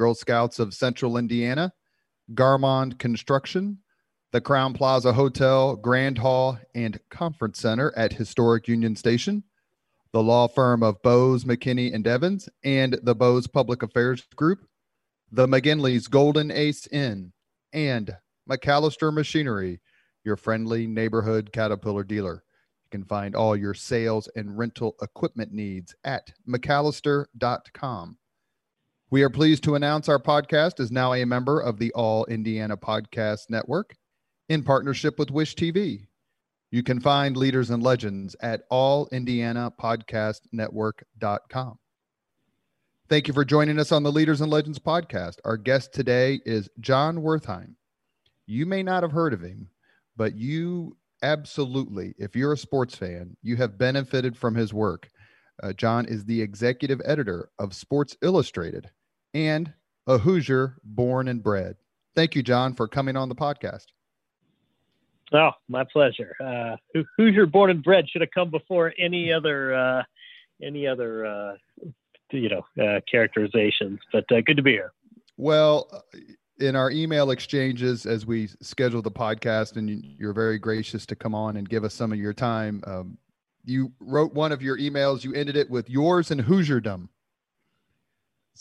Girl Scouts of Central Indiana, Garmong Construction, the Crowne Plaza Hotel, Grand Hall, and Conference Center at Historic Union Station, the law firm of Bose, McKinney, and Evans, and the Bose Public Affairs Group, the McGinley's Golden Ace Inn, and MacAllister Machinery, your friendly neighborhood Caterpillar dealer. You can find all your sales and rental equipment needs at MacAllister.com. We are pleased to announce our podcast is now a member of the All Indiana Podcast Network in partnership with Wish TV. You can find Leaders and Legends at allindianapodcastnetwork.com. Thank you for joining us on the Leaders and Legends podcast. Our guest today is Jon Wertheim. You may not have heard of him, but you absolutely, if you're a sports fan, you have benefited from his work. Uh, Jon is the executive editor of Sports Illustrated and a Hoosier born and bred. Thank you, Jon, for coming on the podcast. Oh, my pleasure. Uh, Hoosier born and bred should have come before any other uh, any other uh, you know uh, characterizations. But uh, good to be here. Well, in our email exchanges as we schedule the podcast, and you're very gracious to come on and give us some of your time. Um, you wrote one of your emails. You ended it with yours and Hoosierdom.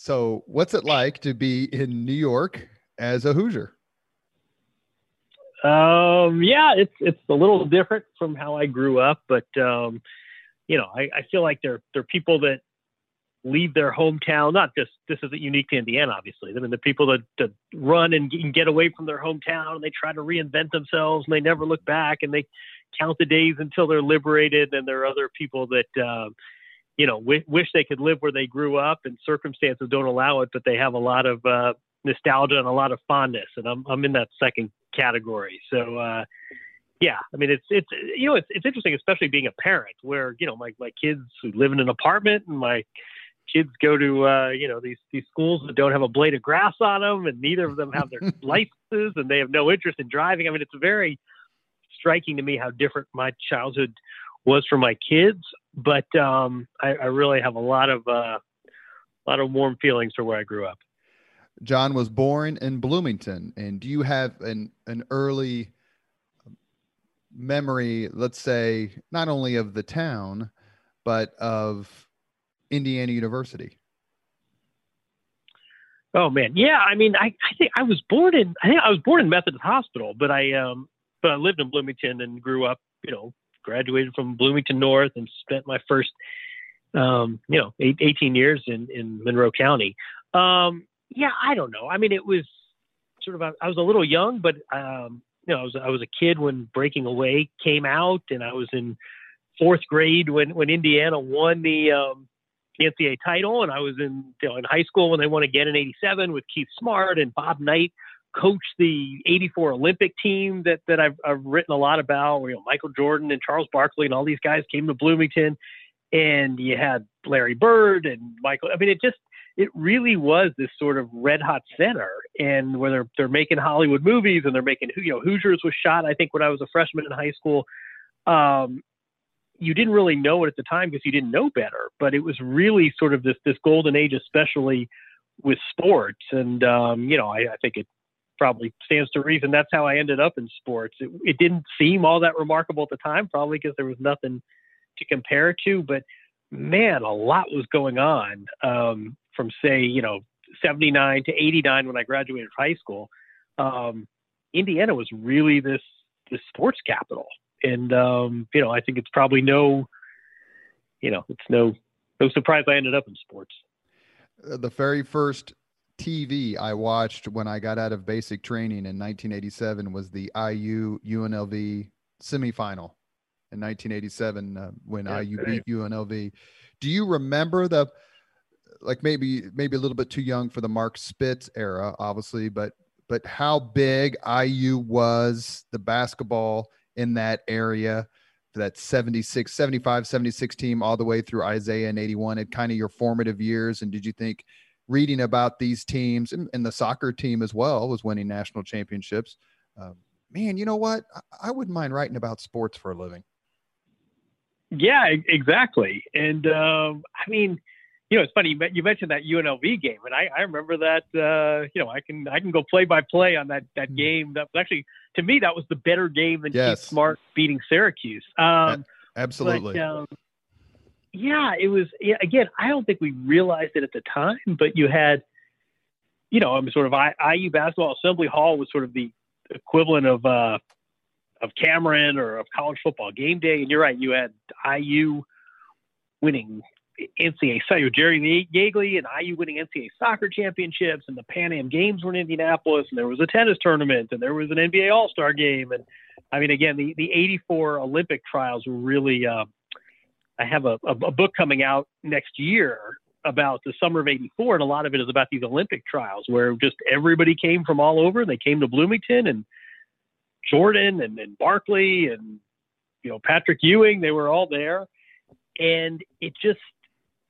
So, what's it like to be in New York as a Hoosier? Um, yeah, it's it's a little different from how I grew up, but um, you know, I, I feel like they're they're people that leave their hometown. Not just this isn't unique to Indiana, obviously. I mean, the people that, that run and get away from their hometown and they try to reinvent themselves and they never look back and they count the days until they're liberated. And there are other people that uh, you know, w- wish they could live where they grew up, and circumstances don't allow it, but they have a lot of uh, nostalgia and a lot of fondness, and I'm I'm in that second category. So. Uh, yeah, I mean it's it's you know it's it's interesting, especially being a parent, where you know my my kids live in an apartment and my kids go to uh, you know these these schools that don't have a blade of grass on them, and neither of them have their licenses, and they have no interest in driving. I mean, it's very striking to me how different my childhood was for my kids, but um, I, I, really have a lot of uh, a lot of warm feelings for where I grew up. Jon was born in Bloomington, and do you have an an early memory, let's say, not only of the town, but of Indiana University? Oh man, yeah. I mean, I, I think I was born in I think I was born in Methodist Hospital, but I um but I lived in Bloomington and grew up, you know, graduated from Bloomington North and spent my first, um, you know, eight, 18 years in, in Monroe County. Um, yeah, I don't know. I mean, it was sort of, I was a little young, but, um, you know, I was, I was a kid when Breaking Away came out and I was in fourth grade when, when Indiana won the, um, NCAA title. And I was in, you know, in high school when they won again in 87 with Keith Smart and Bob Knight coach the 84 Olympic team that, that I've, I've written a lot about, you know, Michael Jordan and Charles Barkley and all these guys came to Bloomington and you had Larry Bird and Michael. I mean, it just, it really was this sort of red hot center and where they're, they're making Hollywood movies and they're making, you know, Hoosiers was shot, I think when I was a freshman in high school. Um, you didn't really know it at the time because you didn't know better, but it was really sort of this, this golden age, especially with sports. And, um, you know, I, I think it probably stands to reason that's how I ended up in sports. It, it didn't seem all that remarkable at the time, probably because there was nothing to compare to. But man, a lot was going on um, from say, you know, 79 to 89 when I graduated high school. Um, Indiana was really this this sports capital, and um, you know, I think it's probably no, you know, it's no no surprise I ended up in sports. Uh, the very first TV I watched when I got out of basic training in 1987 was the IU UNLV semifinal in 1987 uh, when yeah, IU beat UNLV. Do you remember the like maybe maybe a little bit too young for the Mark Spitz era, obviously, but but how big IU was the basketball in that area that 76 75 76 team all the way through Isiah and 81 at kind of your formative years and did you think reading about these teams and, and the soccer team as well was winning national championships uh, man you know what I, I wouldn't mind writing about sports for a living yeah exactly and um, i mean you know, it's funny you mentioned that UNLV game, and I, I remember that. Uh, you know, I can I can go play by play on that that hmm. game. That was actually to me that was the better game than yes. Keith Smart beating Syracuse. Um, Absolutely. But, um, yeah, it was. Yeah, again, I don't think we realized it at the time, but you had, you know, I mean, sort of IU basketball assembly hall was sort of the equivalent of uh, of Cameron or of college football game day, and you're right, you had IU winning NCAA site Jerry Yeagley and IU winning NCAA soccer championships, and the Pan Am Games were in Indianapolis, and there was a tennis tournament, and there was an NBA All Star game, and I mean, again, the the '84 Olympic trials were really. Uh, I have a, a, a book coming out next year about the summer of '84, and a lot of it is about these Olympic trials, where just everybody came from all over. They came to Bloomington, and Jordan and, and Barkley and you know Patrick Ewing, they were all there, and it just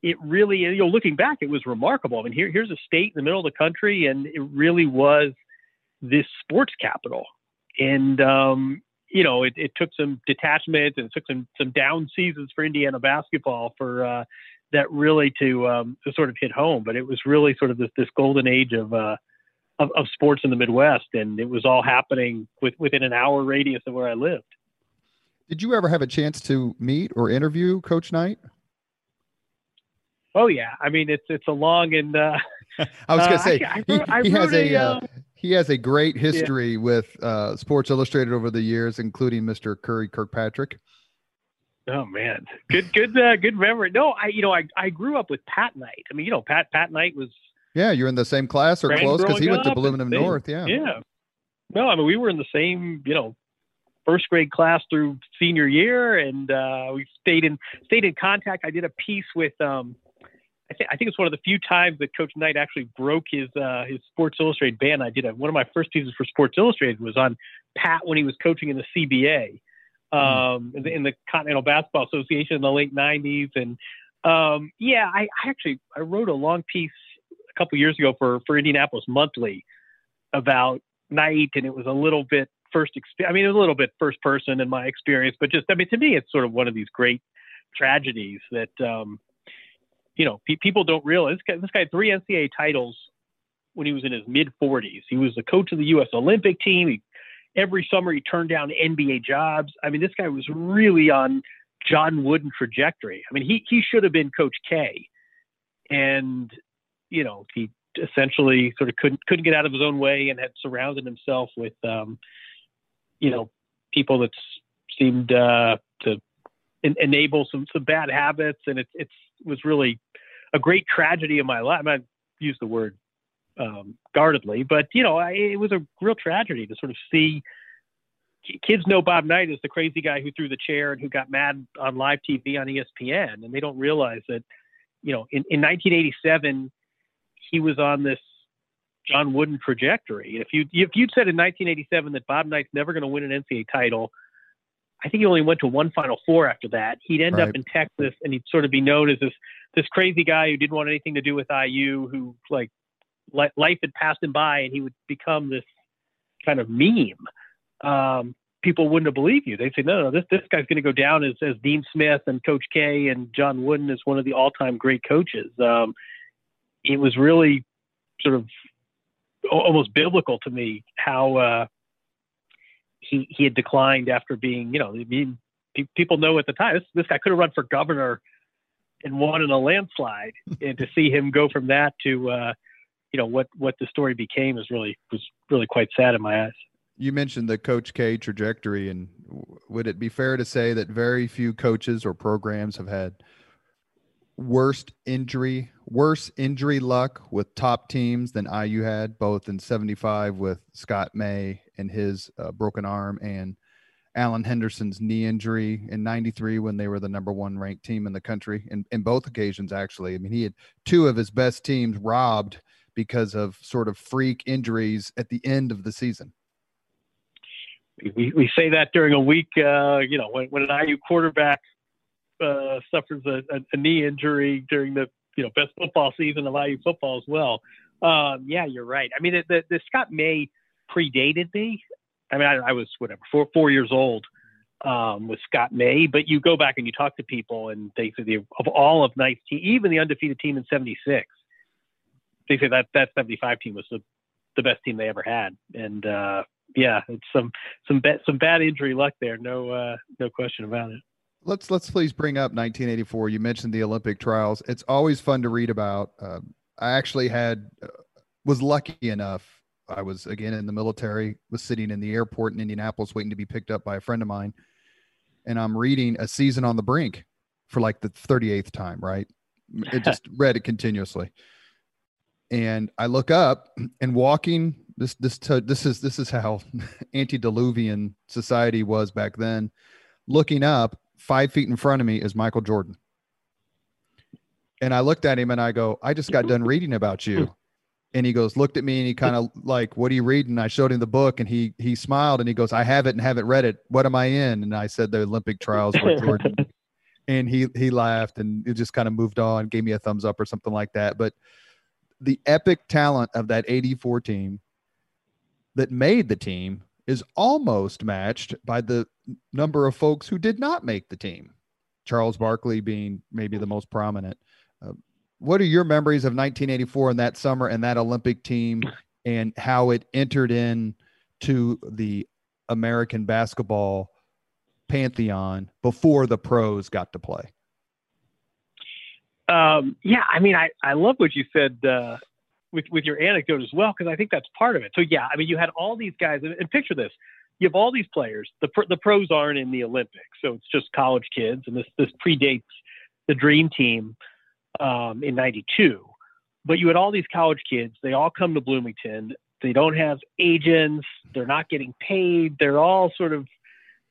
it really, you know, looking back, it was remarkable. I mean, here, here's a state in the middle of the country, and it really was this sports capital. And, um, you know, it, it, took some detachment and it took some, some down seasons for Indiana basketball for uh, that really to, um, to sort of hit home. But it was really sort of this, this golden age of, uh, of, of sports in the Midwest. And it was all happening with, within an hour radius of where I lived. Did you ever have a chance to meet or interview Coach Knight? Oh yeah, I mean it's it's a long and. Uh, I was gonna say I, I, he, he has a, uh, uh, he has a great history yeah. with uh, Sports Illustrated over the years, including Mr. Curry Kirkpatrick. Oh man, good good uh, good memory. No, I you know I I grew up with Pat Knight. I mean you know Pat Pat Knight was. Yeah, you're in the same class or close because he went to Bloomington North. Yeah. Yeah. No, I mean we were in the same you know first grade class through senior year, and uh, we stayed in stayed in contact. I did a piece with um, I think I think it's one of the few times that Coach Knight actually broke his uh, his Sports Illustrated ban. I did a, one of my first pieces for Sports Illustrated was on Pat when he was coaching in the CBA, um, mm. in, the, in, the, Continental Basketball Association in the late '90s, and um, yeah, I, I, actually I wrote a long piece a couple years ago for for Indianapolis Monthly about Knight, and it was a little bit first. Exp- I mean, it was a little bit first person in my experience, but just I mean, to me, it's sort of one of these great tragedies that. Um, you know, pe- people don't realize this guy, this guy had three NCAA titles when he was in his mid 40s. He was the coach of the U.S. Olympic team. He, every summer he turned down NBA jobs. I mean, this guy was really on John Wooden trajectory. I mean, he he should have been Coach K, and you know he essentially sort of couldn't couldn't get out of his own way and had surrounded himself with um, you know people that seemed uh, to en- enable some some bad habits, and it it's was really a great tragedy in my life. I use the word um, guardedly, but you know, I, it was a real tragedy to sort of see kids know Bob Knight is the crazy guy who threw the chair and who got mad on live TV on ESPN, and they don't realize that, you know, in, in 1987, he was on this John Wooden trajectory. If you if you'd said in 1987 that Bob Knight's never going to win an NCAA title, I think he only went to one Final Four after that. He'd end right. up in Texas, and he'd sort of be known as this this crazy guy who didn't want anything to do with IU, who like life had passed him by, and he would become this kind of meme. Um, people wouldn't have believed you. They'd say, no, no, this this guy's going to go down as as Dean Smith and Coach K and John Wooden as one of the all time great coaches. Um, it was really sort of almost biblical to me how. Uh, he he had declined after being, you know, I mean, people know at the time this this guy could have run for governor and won in a landslide, and to see him go from that to, uh, you know, what what the story became is really was really quite sad in my eyes. You mentioned the Coach K trajectory, and would it be fair to say that very few coaches or programs have had worst injury, worse injury luck with top teams than IU had, both in '75 with Scott May and his uh, broken arm, and Alan Henderson's knee injury in 93 when they were the number one ranked team in the country in, in both occasions, actually. I mean, he had two of his best teams robbed because of sort of freak injuries at the end of the season. We, we say that during a week, uh, you know, when, when an IU quarterback uh, suffers a, a, a, knee injury during the you know best football season of IU football as well. Um, yeah, you're right. I mean, the, the Scott May predated me. I mean, I, I was whatever four four years old um, with Scott May, but you go back and you talk to people, and they say the, of all of Knight's team, even the undefeated team in '76, they say that that '75 team was the the best team they ever had, and uh, yeah, it's some some ba- some bad injury luck there, no uh, no question about it. Let's let's please bring up 1984. You mentioned the Olympic trials. It's always fun to read about. Uh, I actually had uh, was lucky enough I was again in the military, was sitting in the airport in Indianapolis waiting to be picked up by a friend of mine. And I'm reading A Season on the Brink for like the 38th time, right? It just read it continuously. And I look up and walking this this to, this is this is how antediluvian society was back then. Looking up, five feet in front of me is Michael Jordan. And I looked at him and I go, I just got done reading about you and he goes looked at me and he kind of like what are you reading? I showed him the book and he he smiled and he goes i have it and haven't read it. What am i in? And i said the olympic trials jordan. And he he laughed and it just kind of moved on gave me a thumbs up or something like that. But the epic talent of that 84 team that made the team is almost matched by the number of folks who did not make the team. Charles barkley being maybe the most prominent uh, what are your memories of 1984 and that summer and that Olympic team and how it entered in to the American basketball pantheon before the pros got to play? Um, yeah, I mean, I, I love what you said uh, with with your anecdote as well because I think that's part of it. So yeah, I mean, you had all these guys, and, picture this: you have all these players. The the pros aren't in the Olympics, so it's just college kids, and this this predates the Dream Team um, in 92. But you had all these college kids, they all come to Bloomington. They don't have agents, they're not getting paid. They're all sort of,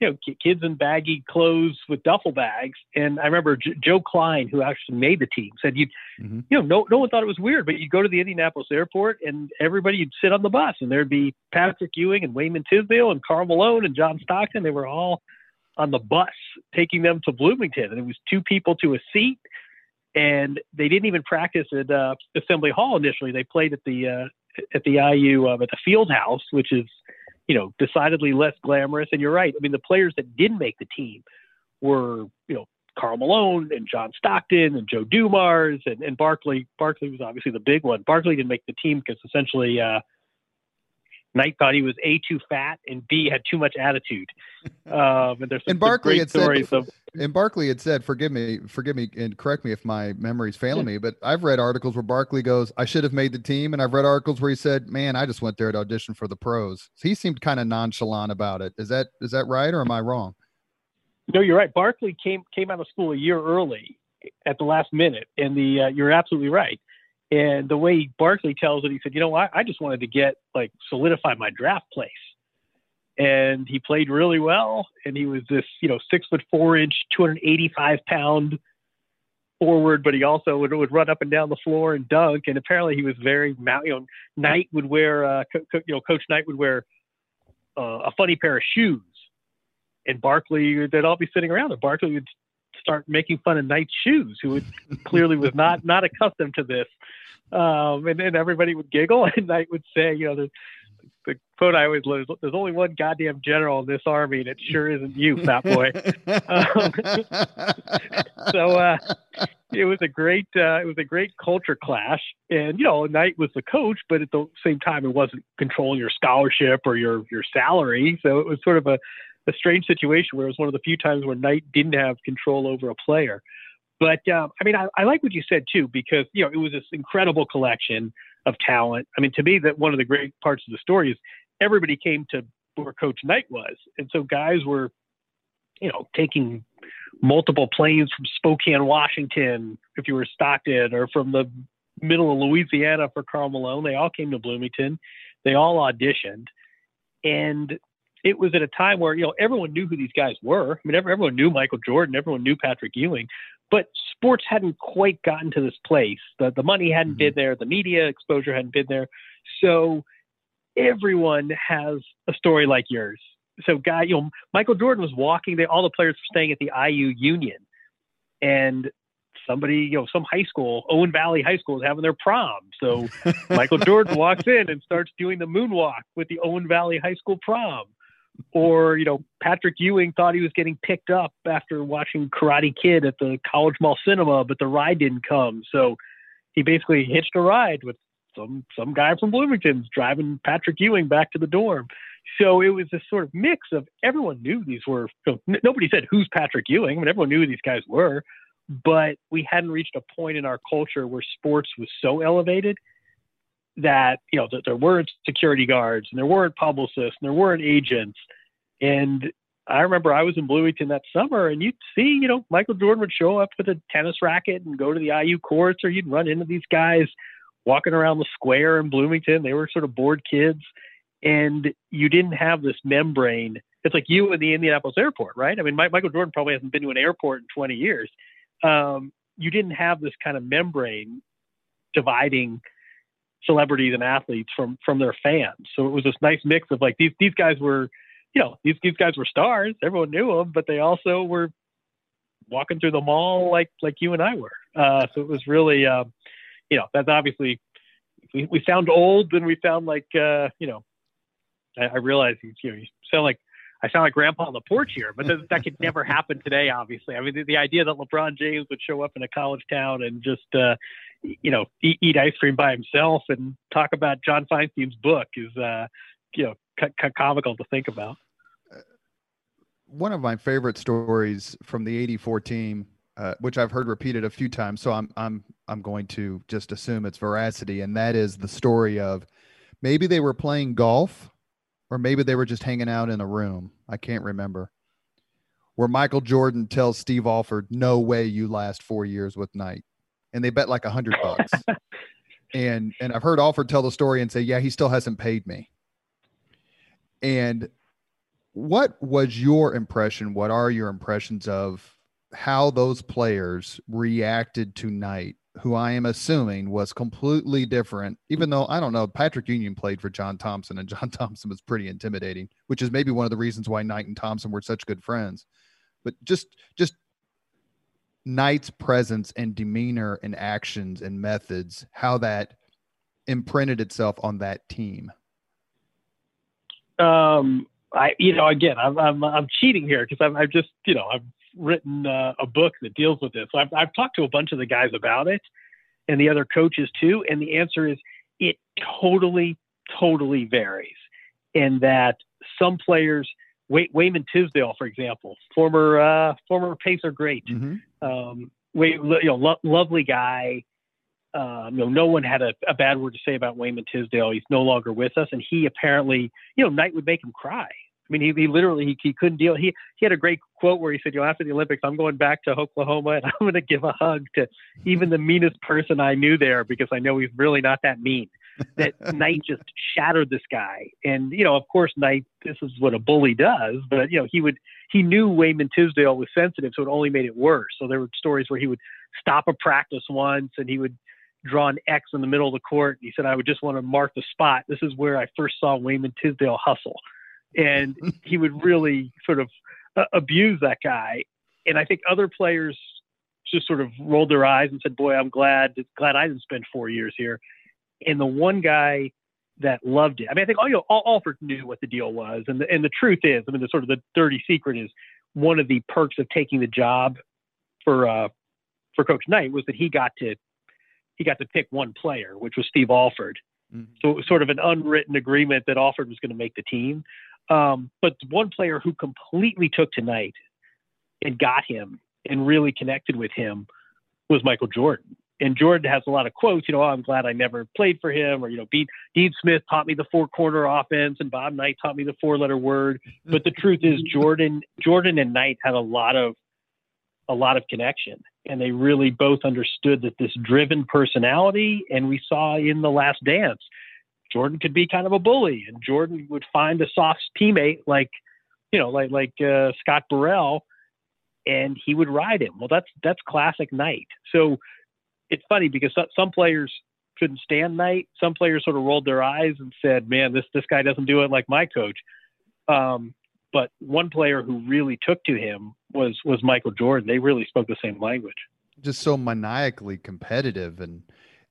you know, kids in baggy clothes with duffel bags. And I remember J- Joe Kleine, who actually made the team, said you, mm-hmm. you know, no, no one thought it was weird, but you'd go to the Indianapolis airport and everybody would sit on the bus, and there'd be Patrick Ewing and Wayman Tisdale and Karl Malone and John Stockton. They were all on the bus taking them to Bloomington, and it was two people to a seat and they didn't even practice at uh, Assembly Hall initially. They played at the uh, at the IU uh, at the Field House, which is you know decidedly less glamorous. And you're right. I mean, the players that didn't make the team were you know Karl Malone and John Stockton and Joe Dumars and, and Barkley. Barkley was obviously the big one. Barkley didn't make the team because essentially uh, Knight thought he was a too fat and b had too much attitude. Um, and there's some, and Barkley had said, of, and Barkley had said, forgive me, forgive me, and correct me if my memory's failing yeah. me, but I've read articles where Barkley goes, I should have made the team, and I've read articles where he said, man, I just went there to audition for the pros. So he seemed kind of nonchalant about it. Is that is that right, or am I wrong? No, you're right. Barkley came came out of school a year early at the last minute, and the uh, you're absolutely right. And the way Barkley tells it, he said, you know, I, I just wanted to get like solidify my draft place. And he played really well. And he was this, you know, six foot four inch, 285 pound forward, but he also would, would run up and down the floor and dunk. And apparently he was very, you know, Knight would wear, uh, co- you know, Coach Knight would wear uh, a funny pair of shoes. And Barkley, they'd all be sitting around, and Barkley would start making fun of Knight's shoes, who clearly was not not accustomed to this. Um, and then everybody would giggle, and Knight would say, you know, the, the quote I always lose: "There's only one goddamn general in this army, and it sure isn't you, fat boy." um, so uh, it was a great uh, it was a great culture clash, and you know, Knight was the coach, but at the same time, it wasn't controlling your scholarship or your your salary, so it was sort of a a strange situation where it was one of the few times where Knight didn't have control over a player. But um, I mean, I, I, like what you said too, because you know it was this incredible collection of talent. I mean, to me, that one of the great parts of the story is everybody came to where Coach Knight was, and so guys were, you know, taking multiple planes from Spokane, Washington, if you were Stockton, or from the middle of Louisiana for Karl Malone. They all came to Bloomington. They all auditioned, and it was at a time where you know everyone knew who these guys were. I mean, everyone knew Michael Jordan, everyone knew Patrick Ewing, but sports hadn't quite gotten to this place. The the money hadn't mm-hmm. been there, the media exposure hadn't been there, so everyone has a story like yours. So, guy, you know, Michael Jordan was walking. They all the players were staying at the IU Union, and somebody, you know, some high school, Owen Valley High School, is having their prom. So Michael Jordan walks in and starts doing the moonwalk with the Owen Valley High School prom. Or, you know, Patrick Ewing thought he was getting picked up after watching Karate Kid at the College Mall Cinema, but the ride didn't come. So he basically hitched a ride with some some guy from Bloomington's driving Patrick Ewing back to the dorm. So it was this sort of mix of everyone knew these were. so Nobody said who's Patrick Ewing. Mean, everyone knew these guys were, but we hadn't reached a point in our culture where sports was so elevated that you know that there weren't security guards and there weren't publicists and there weren't agents and I remember I was in Bloomington that summer, and you'd see, you know, Michael Jordan would show up with a tennis racket and go to the IU courts, or you'd run into these guys walking around the square in Bloomington. They were sort of bored kids, and you didn't have this membrane. It's like you in the Indianapolis airport, right? I mean, Michael Jordan probably hasn't been to an airport in 20 years, um, you didn't have this kind of membrane dividing celebrities and athletes from from their fans. So it was this nice mix of like these these guys were, you know, these these guys were stars. Everyone knew them, but they also were walking through the mall like like you and I were. Uh, so it was really, uh, you know, that's obviously we, we sound old and we sound like uh, you know, I, I realize you, you know you sound like I sound like grandpa on the porch here, but that, that could never happen today, obviously. I mean, the, the, idea that LeBron James would show up in a college town and just, uh, you know, eat, eat, ice cream by himself and talk about John Feinstein's book is, uh, you know, c- c- comical to think about. One of my favorite stories from the 84 team, uh, which I've heard repeated a few times, so I'm, I'm, I'm going to just assume its veracity, and that is the story of maybe they were playing golf or maybe they were just hanging out in a room. I can't remember. Where Michael Jordan tells Steve Alford, "No way you last four years with Knight," and they bet like a hundred bucks. and and I've heard Alford tell the story and say, "Yeah, he still hasn't paid me." And what was your impression? What are your impressions of how those players reacted to Knight? Who I am assuming was completely different, even though I don't know, Patrick Ewing played for John Thompson and John Thompson was pretty intimidating, which is maybe one of the reasons why Knight and Thompson were such good friends. But just just Knight's presence and demeanor and actions and methods, how that imprinted itself on that team. Um, I, you know, again, I'm, I'm, I'm cheating here because I'm, I'm just, you know, I'm written uh, a book that deals with this. So I've, I've talked to a bunch of the guys about it and the other coaches too. And the answer is it totally, totally varies. In that some players, Way, Wayman Tisdale, for example, former uh, former Pacer great, mm-hmm. Um, Way, you know, lo- lovely guy. Um, you know, no one had a, a, bad word to say about Wayman Tisdale. He's no longer with us, and he apparently, you know, Knight would make him cry. I mean, he, he literally he, he couldn't deal. He he had a great quote where he said, "You know, after the Olympics, I'm going back to Oklahoma and I'm going to give a hug to even the meanest person I knew there because I know he's really not that mean." That Knight just shattered this guy, and you know, of course, Knight. This is what a bully does, but you know, he would he knew Wayman Tisdale was sensitive, so it only made it worse. So there were stories where he would stop a practice once and he would draw an X in the middle of the court. He said, "I would just want to mark the spot. This is where I first saw Wayman Tisdale hustle." and he would really sort of uh, abuse that guy. And I think other players just sort of rolled their eyes and said, "Boy, I'm glad glad I didn't spend four years here." And the one guy that loved it. I mean, I think all, you know, Alford knew what the deal was, and the, and the truth is, I mean, the sort of the dirty secret is one of the perks of taking the job for uh, for Coach Knight was that he got to he got to pick one player, which was Steve Alford. Mm-hmm. So it was sort of an unwritten agreement that Alford was going to make the team. Um, but one player who completely took to Knight and got him and really connected with him was Michael Jordan. And Jordan has a lot of quotes, you know, oh, I'm glad I never played for him, or, you know, Dean, Dean Smith taught me the four corner offense and Bob Knight taught me the four letter word. But the truth is Jordan, Jordan and Knight had a lot of, a lot of connection and they really both understood that this driven personality and we saw in the last dance Jordan could be kind of a bully, and Jordan would find a soft teammate like, you know, like like uh, Scott Burrell, and he would ride him. Well, that's that's classic Knight. So it's funny because some players couldn't stand Knight. Some players sort of rolled their eyes and said, "Man, this this guy doesn't do it like my coach." Um, but one player who really took to him was was Michael Jordan. They really spoke the same language. Just so maniacally competitive and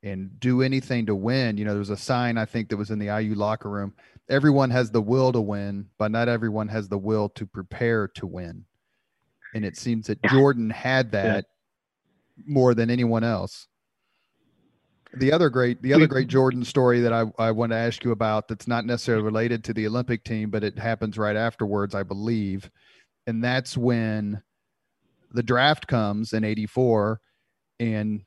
and do anything to win. You know, there was a sign I think that was in the IU locker room. Everyone has the will to win, but not everyone has the will to prepare to win. And it seems that Jordan had that. More than anyone else. The other great, the other great Jordan story that I, I want to ask you about that's not necessarily related to the Olympic team, but it happens right afterwards, I believe. And that's when the draft comes in 84 and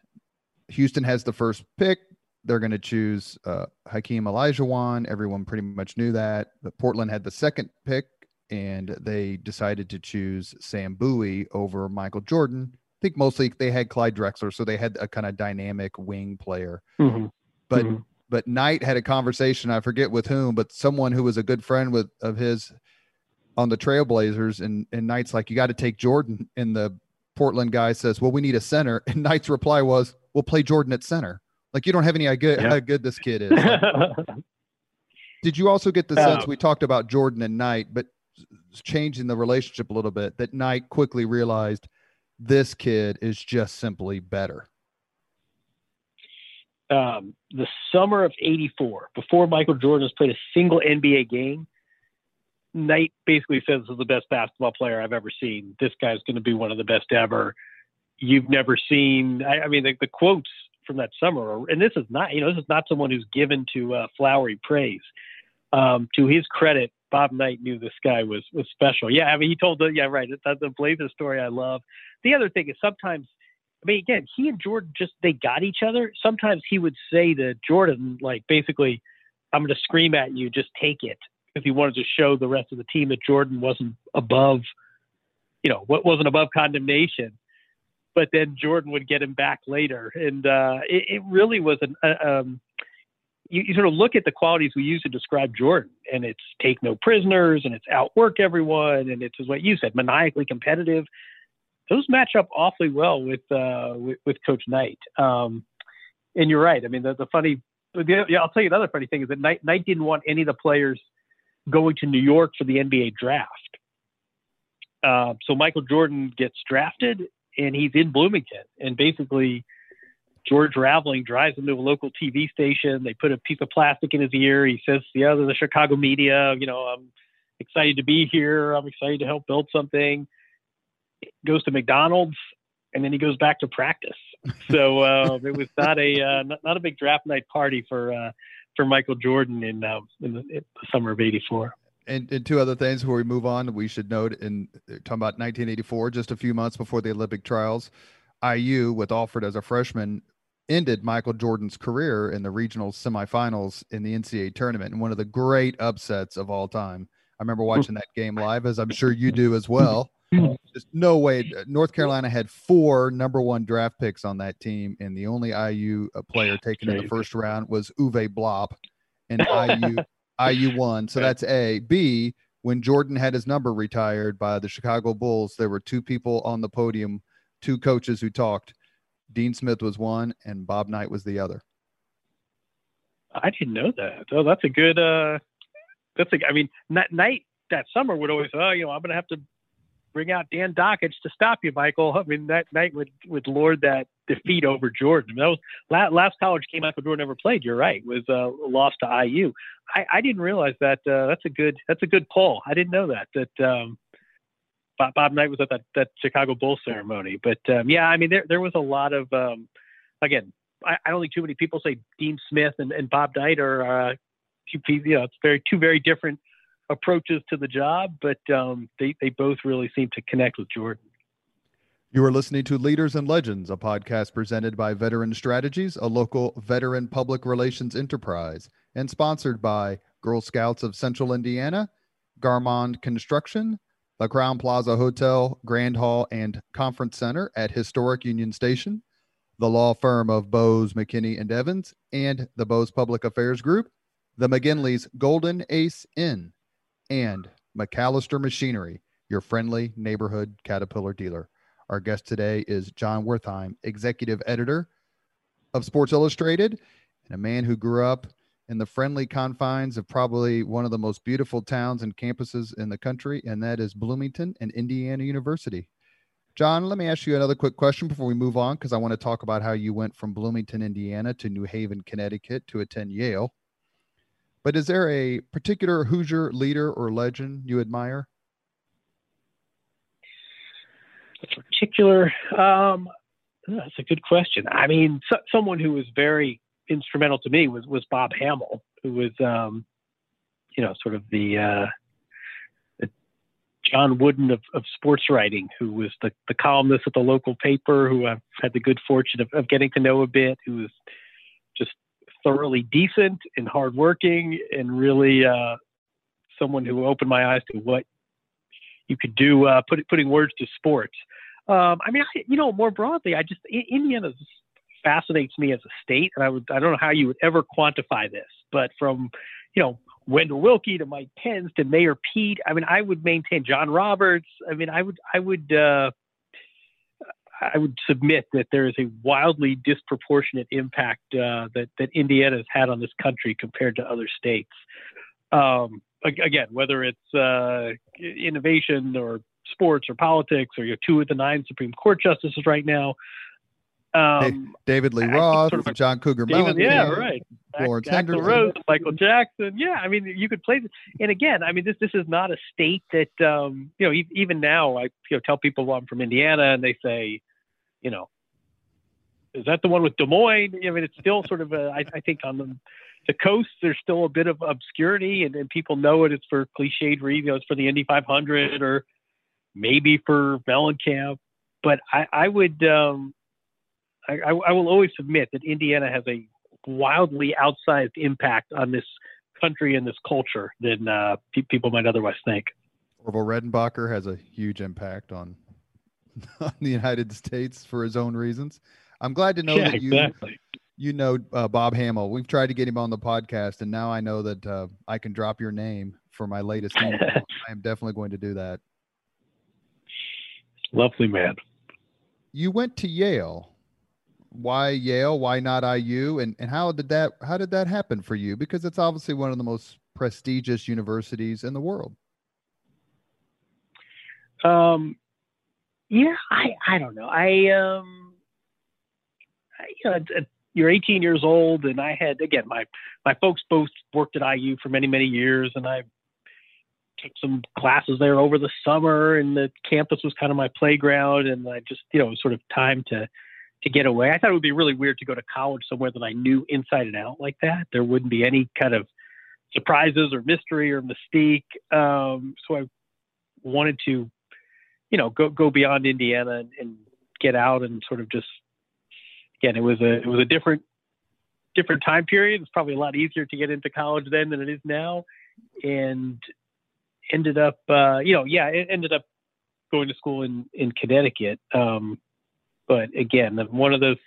Houston has the first pick. They're going to choose uh, Hakeem Olajuwon. Everyone pretty much knew that. But Portland had the second pick, and they decided to choose Sam Bowie over Michael Jordan. I think mostly they had Clyde Drexler, so they had a kind of dynamic wing player. Mm-hmm. But mm-hmm. but Knight had a conversation. I forget with whom, but someone who was a good friend with of his on the Trailblazers, and and Knight's like, you got to take Jordan. And the Portland guy says, well, we need a center. And Knight's reply was, we'll play Jordan at center. Like you don't have any idea how good this kid is. did you also get the sense we talked about Jordan and Knight, but changing the relationship a little bit that Knight quickly realized this kid is just simply better? Um, the summer of 84, before Michael Jordan has played a single NBA game, Knight basically says this is the best basketball player I've ever seen. This guy's going to be one of the best ever you've never seen. I, I mean, the, the, quotes from that summer, are, and this is not, you know, this is not someone who's given to uh, flowery praise. Um, to his credit, Bob Knight knew this guy was was special. Yeah, I mean, he told the yeah right. It's the Blazer story I love. The other thing is sometimes, I mean, again, he and Jordan just they got each other. Sometimes he would say to Jordan, like basically, "I'm going to scream at you, just take it," because he wanted to show the rest of the team that Jordan wasn't above, you know, what wasn't above condemnation but then Jordan would get him back later, and uh, it, it, really was an. Uh, um, you, you, sort of look at the qualities we use to describe Jordan, and it's take no prisoners, and it's outwork everyone, and it's what you said, maniacally competitive. Those match up awfully well with uh, with, with, Coach Knight. Um, and you're right. I mean, the, the funny, the, yeah, I'll tell you another funny thing is that Knight, Knight didn't want any of the players going to New York for the NBA draft. Uh, so Michael Jordan gets drafted, and he's in Bloomington. And basically, George Raveling drives him to a local TV station. They put a piece of plastic in his ear. He says, "Yeah, the Chicago media. You know, I'm excited to be here. I'm excited to help build something." Goes to McDonald's, and then he goes back to practice. So uh, it was not a uh, not, not, a big draft night party for uh, for Michael Jordan in, uh, in, the, in the summer of '84 and, and two other things before we move on, we should note in talking about 1984, just a few months before the Olympic trials, IU with Alford as a freshman ended Michael Jordan's career in the regional semifinals in the NCAA tournament and one of the great upsets of all time. I remember watching that game live, as I'm sure you do as well. Hmm. Just no way. Uh, North Carolina had four number one draft picks on that team, and the only IU uh, player taken in the first round was Uwe Blab, and IU IU won. So that's A. B, when Jordan had his number retired by the Chicago Bulls, there were two people on the podium, two coaches who talked. Dean Smith was one and Bob Knight was the other. I didn't know that. Oh, that's a good uh that's a I mean Knight that summer would always oh, you know, I'm gonna have to bring out Dan Dakich to stop you, Michael. I mean, that night would, would lord that defeat over Jordan. that was last, college game after Jordan never played. You're right, was uh, lost to IU. I, I didn't realize that. Uh, that's a good that's a good poll. I didn't know that that um, Bob, Bob Knight was at that that Chicago Bulls ceremony. But um, yeah, I mean, there there was a lot of um, again. I, I don't think too many people say Dean Smith and, and Bob Knight are uh, you know, it's very two very different approaches to the job, but um, they, they both really seem to connect with Jordan. You are listening to Leaders and Legends, a podcast presented by Veteran Strategies, a local veteran public relations enterprise, and sponsored by Girl Scouts of Central Indiana, Garmong Construction, the Crowne Plaza Hotel, Grand Hall, and Conference Center at Historic Union Station, the law firm of Bose, McKinney, and Evans, and the Bose Public Affairs Group, the McGinley's Golden Ace Inn, and MacAllister Machinery, your friendly neighborhood Caterpillar dealer. Our guest today is Jon Wertheim, executive editor of Sports Illustrated, and a man who grew up in the friendly confines of probably one of the most beautiful towns and campuses in the country, and that is Bloomington and Indiana University. Jon, let me ask you another quick question before we move on, because I want to talk about how you went from Bloomington, Indiana to New Haven, Connecticut to attend Yale. But is there a particular Hoosier leader or legend you admire? A particular, um, that's a good question. I mean, so, someone who was very instrumental to me was was Bob Hammel, who was, um, you know, sort of the, uh, the John Wooden of, of sports writing, who was the, the columnist at the local paper, who I've had the good fortune of, of getting to know a bit, who was just thoroughly decent and hardworking, and really uh, someone who opened my eyes to what you could do, uh, put, putting words to sports. Um, I mean, I, you know, more broadly, I just Indiana fascinates me as a state, and I would I don't know how you would ever quantify this, but from you know Wendell Willkie to Mike Pence to Mayor Pete, I mean, I would maintain John Roberts. I mean, I would I would uh, I would submit that there is a wildly disproportionate impact uh, that that Indiana has had on this country compared to other states. Um, again, whether it's uh, innovation or sports or politics, or you two of the nine Supreme Court justices right now. Um, David Lee Roth, sort of John Cougar David, Mellon, yeah, right. Henderson, Rose, Michael Jackson. Yeah, I mean, you could play this. And again, I mean, this this is not a state that um, you know. Even now, I you know tell people well, I'm from Indiana, and they say, you know, is that the one with Des Moines? I mean, it's still sort of a. I, I think on the the coast, there's still a bit of obscurity, and, and people know it. It's for cliched reasons. You know, it's for the Indy 500 or maybe for Mellencamp. But I, I would. Um, I, I will always admit that Indiana has a wildly outsized impact on this country and this culture than uh, pe- people might otherwise think. Orville Redenbacher has a huge impact on on the United States for his own reasons. I'm glad to know yeah, that you exactly. you know uh, Bob Hammel. We've tried to get him on the podcast, and now I know that uh, I can drop your name for my latest. I am definitely going to do that. Lovely man. You went to Yale why Yale? Why not IU? And and how did that how did that happen for you? Because it's obviously one of the most prestigious universities in the world. Um, yeah, I I don't know. I um, you know, you're 18 years old, and I had again my my folks both worked at IU for many many years, and I took some classes there over the summer, and the campus was kind of my playground, and I just you know sort of time to to get away. I thought it would be really weird to go to college somewhere that I knew inside and out like that. There wouldn't be any kind of surprises or mystery or mystique. Um, so I wanted to, you know, go go beyond Indiana and, and get out and sort of just again, it was a it was a different different time period. It's probably a lot easier to get into college then than it is now, and ended up, uh, you know, yeah, it ended up going to school in in Connecticut. Um, but again, one of those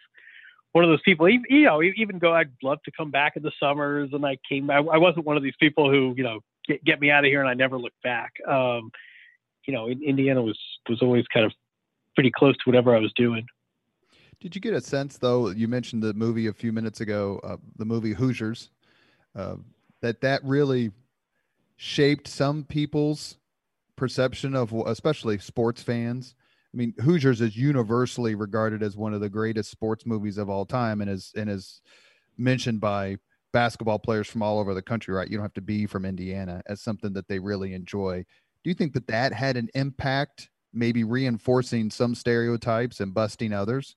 one of those people, you know, even go, I'd love to come back in the summers. And I came, I, I wasn't one of these people who, you know, get, get me out of here and I never looked back. Um, you know, Indiana was, was always kind of pretty close to whatever I was doing. Did you get a sense though, you mentioned the movie a few minutes ago, uh, the movie Hoosiers, uh, that that really shaped some people's perception of, especially sports fans, I mean, Hoosiers is universally regarded as one of the greatest sports movies of all time, and is and is mentioned by basketball players from all over the country. Right? You don't have to be from Indiana as something that they really enjoy. Do you think that that had an impact, maybe reinforcing some stereotypes and busting others?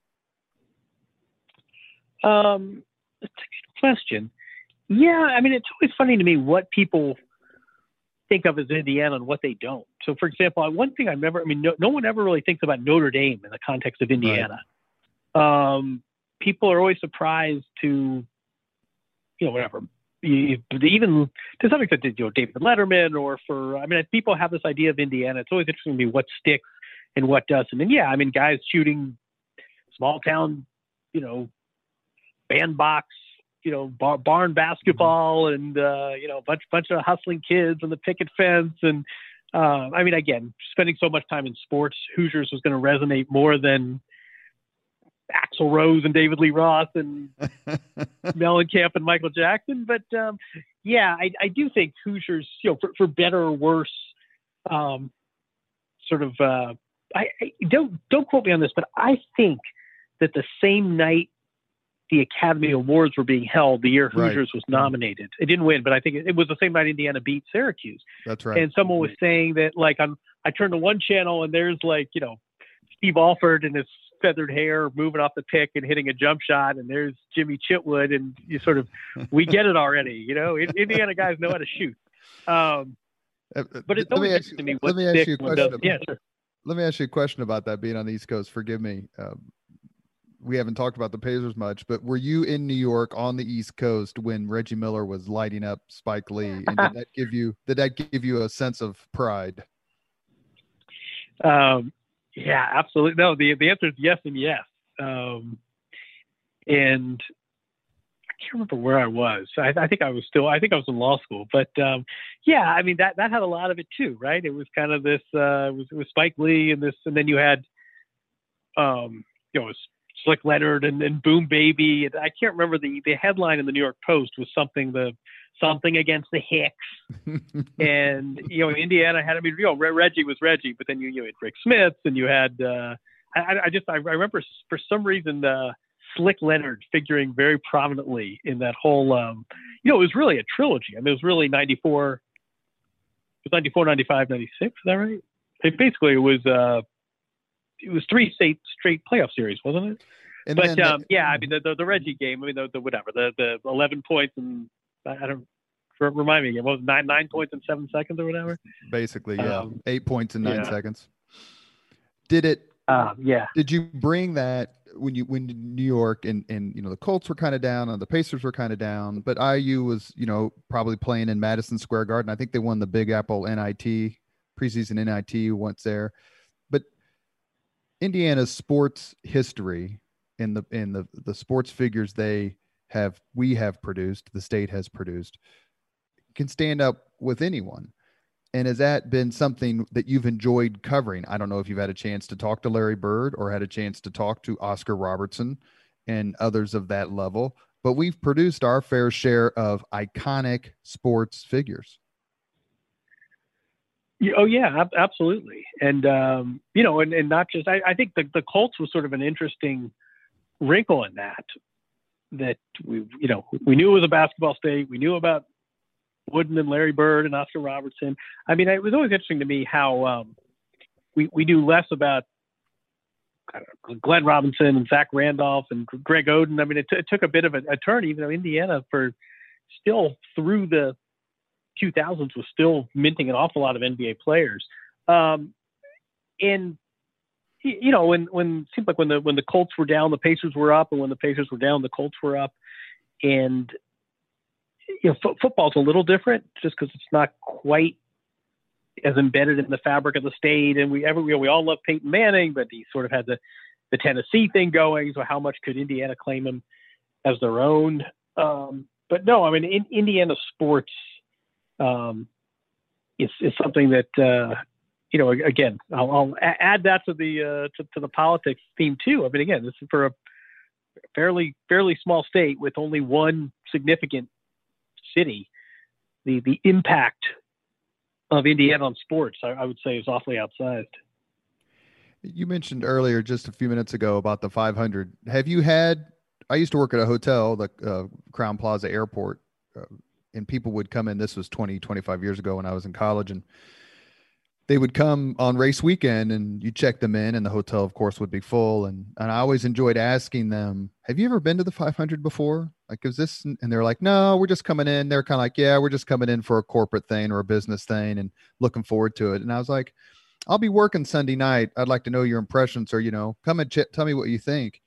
Um, that's a good question. Yeah, I mean, it's always funny to me what people think of as Indiana and what they don't. So, for example, one thing I remember, I mean, no, no one ever really thinks about Notre Dame in the context of Indiana. Right. Um, people are always surprised to, you know, whatever. Even to some extent, you know, David Letterman or for, I mean, people have this idea of Indiana. It's always interesting to me what sticks and what doesn't. And yeah, I mean, guys shooting small town, you know, bandbox you know bar, barn basketball and uh, you know a bunch bunch of hustling kids on the picket fence and uh, I mean again spending so much time in sports Hoosiers was going to resonate more than Axl Rose and David Lee Roth and Mellencamp and Michael Jackson but um, yeah I, I do think Hoosiers you know for, for better or worse um, sort of uh, I, I don't don't quote me on this but I think that the same night the Academy Awards were being held the year Hoosiers right. was nominated. It didn't win, but I think it, it, was the same night Indiana beat Syracuse. That's right. And someone was saying that like I'm I turned to one channel and there's like, you know, Steve Alford and his feathered hair moving off the pick and hitting a jump shot and there's Jimmy Chitwood and you sort of we get it already, you know. Indiana guys know how to shoot. Um, uh, uh, but it's always interesting to me let me ask you a question about, yeah, sure. Let me ask you a question about that being on the East Coast. Forgive me. Um, we haven't talked about the Pacers much, but were you in New York on the East Coast when Reggie Miller was lighting up Spike Lee? And did that give you did that give you a sense of pride? Um, yeah, absolutely. No, the the answer is yes and yes. Um, and I can't remember where I was. I, I, think I was still. I think I was in law school. But um, yeah, I mean that that had a lot of it too, right? It was kind of this. Uh, it was, it was Spike Lee and this, and then you had, um, you know, Slick Leonard and, and Boom Baby. I can't remember the the headline in the New York Post was something the something against the Hicks, and you know Indiana had I mean you know Reggie was Reggie, but then you you had Rik Smits and you had uh, I, I just I, I remember for some reason uh, Slick Leonard figuring very prominently in that whole um, you know it was really a trilogy. I mean it was really 94, it was 94, 95, 96. Is that right? It basically it was. Uh, it was three state straight playoff series, wasn't it? And but um, yeah, I mean the, the, the Reggie game. I mean the, the whatever the the eleven points and I don't remind me again. What was it, nine nine points in seven seconds or whatever? Basically, yeah, um, eight points in nine yeah. seconds. Did it? Uh, yeah. Did you bring that when you when New York and and you know the Colts were kind of down and the Pacers were kind of down, but IU was you know probably playing in Madison Square Garden. I think they won the Big Apple NIT preseason NIT once there. But Indiana's sports history in the in the the sports figures they have we have produced, the state has produced, can stand up with anyone. And has that been something that you've enjoyed covering? I don't know if you've had a chance to talk to Larry Bird or had a chance to talk to Oscar Robertson and others of that level, but we've produced our fair share of iconic sports figures. Oh yeah, absolutely. And um, you know, and, and not just I, I think the, the Colts was sort of an interesting wrinkle in that. That we you know we knew it was a basketball state. We knew about Wooden and Larry Bird and Oscar Robertson. I mean, it was always interesting to me how um, we we knew less about know, Glenn Robinson and Zach Randolph and Greg Oden. I mean, it, t- it took a bit of a, a turn, even though Indiana for still through the 2000s was still minting an awful lot of NBA players. Um, and you know, when when it seemed like when the when the Colts were down, the Pacers were up, and when the Pacers were down, the Colts were up. And you know, f- football's a little different just because it's not quite as embedded in the fabric of the state. And we ever we, we all love Peyton Manning, but he sort of had the the Tennessee thing going. So how much could Indiana claim him as their own? Um, but no, I mean, in, Indiana sports um, is, is something that uh, you know. Again, I'll, I'll, add that to the uh, to, to, the politics theme too. I mean, again, this is for a fairly fairly small state with only one significant city. The the impact of Indiana on sports, I, I would say, is awfully outsized. You mentioned earlier, just a few minutes ago, about the 500. Have you had? I used to work at a hotel, the uh, Crowne Plaza Airport, uh, and people would come in. This was 20, 25 years ago when I was in college, and they would come on race weekend and you check them in and the hotel of course would be full. And, and i always enjoyed asking them have you ever been to the 500 before? Like is this and they're like no we're just coming in. They're kind of like yeah we're just coming in for a corporate thing or a business thing and looking forward to it. And i was like i'll be working sunday night. I'd like to know your impressions or you know come and ch- tell me what you think.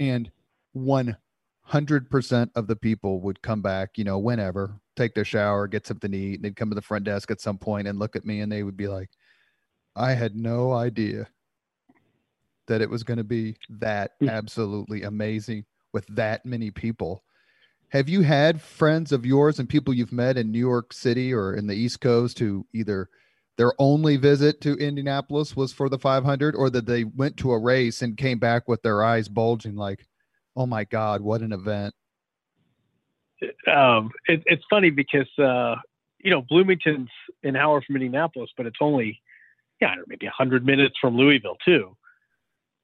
And 100% of the people would come back you know whenever take their shower, get something to eat, and they'd come to the front desk at some point and look at me and they would be like, I had no idea that it was going to be that absolutely amazing with that many people. Have you had friends of yours and people you've met in New York City or in the East Coast who either their only visit to Indianapolis was for the 500 or that they went to a race and came back with their eyes bulging like, oh my God, what an event? Um, it, it's funny because, uh, you know, Bloomington's an hour from Indianapolis, but it's only, yeah, maybe 100 minutes from Louisville, too.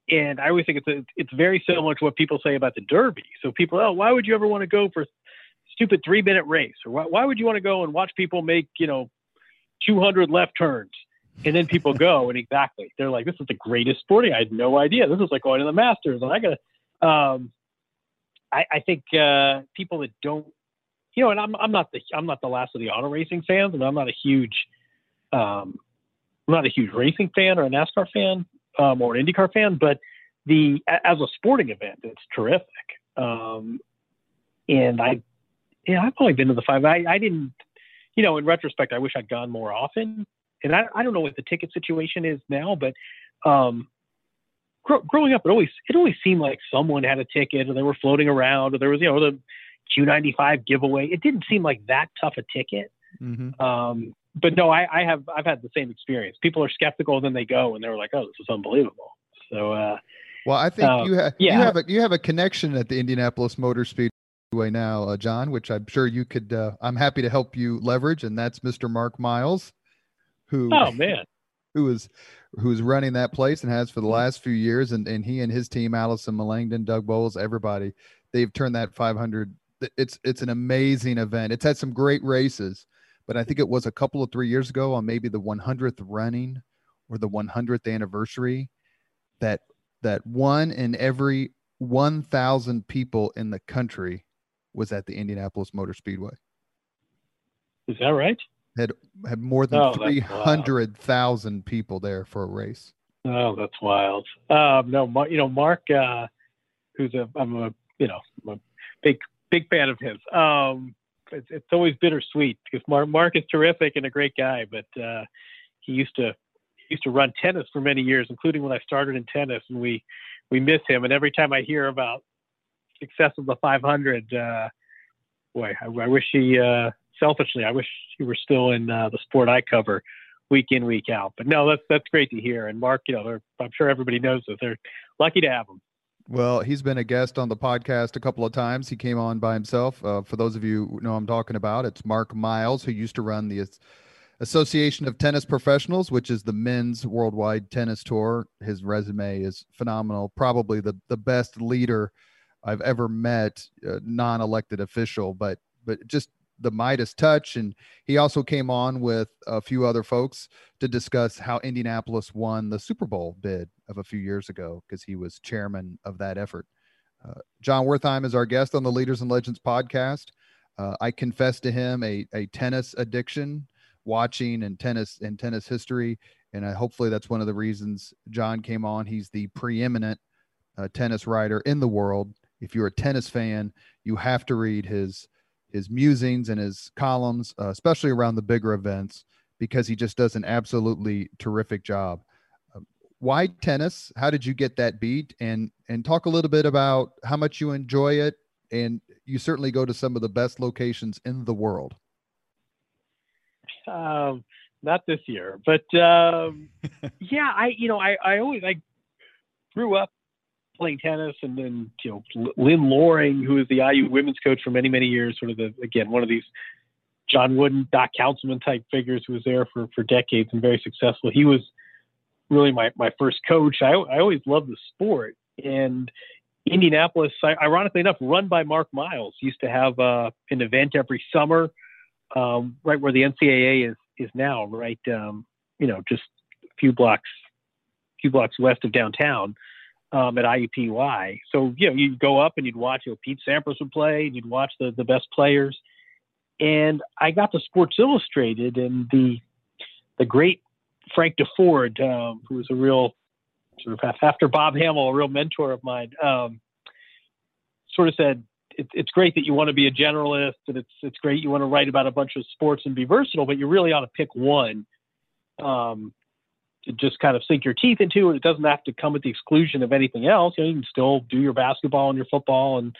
And I always think it's a, it's very similar to what people say about the Derby. So people, oh, why would you ever want to go for stupid three minute race, or why, why would you want to go and watch people make you know 200 left turns? And then people go and exactly, they're like, this is the greatest sporting. I had no idea. This is like going to the Masters, and I gotta. Um, I, I think uh, people that don't, you know, and I'm I'm not the I'm not the last of the auto racing fans, and I'm not a huge, um, I'm not a huge racing fan or a NASCAR fan um, or an IndyCar fan, but the as a sporting event, it's terrific. Um, and I, yeah, I've only been to the five. I, I didn't, you know, in retrospect, I wish I'd gone more often. And I, I don't know what the ticket situation is now, but um, gr- growing up, it always it always seemed like someone had a ticket, or they were floating around, or there was you know the Q95 giveaway. It didn't seem like that tough a ticket. Mm-hmm. Um, but no, I, I, have I've had the same experience. People are skeptical, then they go and they're like, "Oh, this is unbelievable." So, uh, well, I think uh, you have yeah. you have a you have a connection at the Indianapolis Motor Speedway now, uh, Jon, which I'm sure you could. Uh, I'm happy to help you leverage, and that's Mr. Mark Miles, who oh man, who is who's running that place and has for the mm-hmm. last few years, and and he and his team, Allison Melangton, Doug Boles, everybody, they've turned that 500. It's it's an amazing event. It's had some great races but I think it was a couple of three years ago on maybe the 100th running or the 100th anniversary that that one in every 1,000 people in the country was at the Indianapolis Motor Speedway. Is that right? Had had more than oh, 300,000 people there for a race. Oh, that's wild. Um, no, you know, Mark, uh, who's a, I'm a, you know, I'm a big, big fan of his. Um, it's, it's always bittersweet because Mark, Mark is terrific and a great guy, but uh, he used to he used to run tennis for many years, including when I started in tennis, and we we miss him. And every time I hear about success of the 500, uh, boy, I, I wish he uh, selfishly, I wish he were still in uh, the sport I cover week in week out. But no, that's that's great to hear. And Mark, you know, I'm sure everybody knows that they're lucky to have him. Well, he's been a guest on the podcast a couple of times. He came on by himself. Uh, for those of you who know I'm talking about, it's Mark Miles, who used to run the Association of Tennis Professionals, which is the men's worldwide tennis tour. His resume is phenomenal. Probably the, the best leader I've ever met, uh, non-elected official, but but just the Midas touch. And he also came on with a few other folks to discuss how Indianapolis won the Super Bowl bid of a few years ago because he was chairman of that effort. Uh, Jon Wertheim is our guest on the Leaders and Legends podcast. Uh, I confess to him a, a tennis addiction, watching and tennis and tennis history, and I, hopefully that's one of the reasons Jon came on. He's the preeminent uh, tennis writer in the world. If you're a tennis fan, you have to read his his musings and his columns, uh, especially around the bigger events, because he just does an absolutely terrific job. Uh, why tennis? How did you get that beat? And and talk a little bit about how much you enjoy it. And you certainly go to some of the best locations in the world. Um, not this year, but um, yeah, I you know I I always I grew up playing tennis, and then you know Lin Loring, who is the IU women's coach for many many years, sort of the again one of these John Wooden, Doc Counsilman type figures who was there for for decades and very successful. He was really my my first coach. I I always loved the sport, and Indianapolis, ironically enough, run by Mark Miles, used to have uh, an event every summer, um, right where the NCAA is is now, right, um, you know, just a few blocks, few blocks west of downtown um, at IUPUI. So, you know, you'd go up and you'd watch, you know, Pete Sampras would play and you'd watch the, the best players. And I got to Sports Illustrated and the, the great Frank Deford, um, who was a real sort of after Bob Hammel, a real mentor of mine, um, sort of said, it, it's great that you want to be a generalist and it's, it's great you want to write about a bunch of sports and be versatile, but you really ought to pick one. Um, to just kind of sink your teeth into, and it doesn't have to come at the exclusion of anything else. You, know, you can still do your basketball and your football and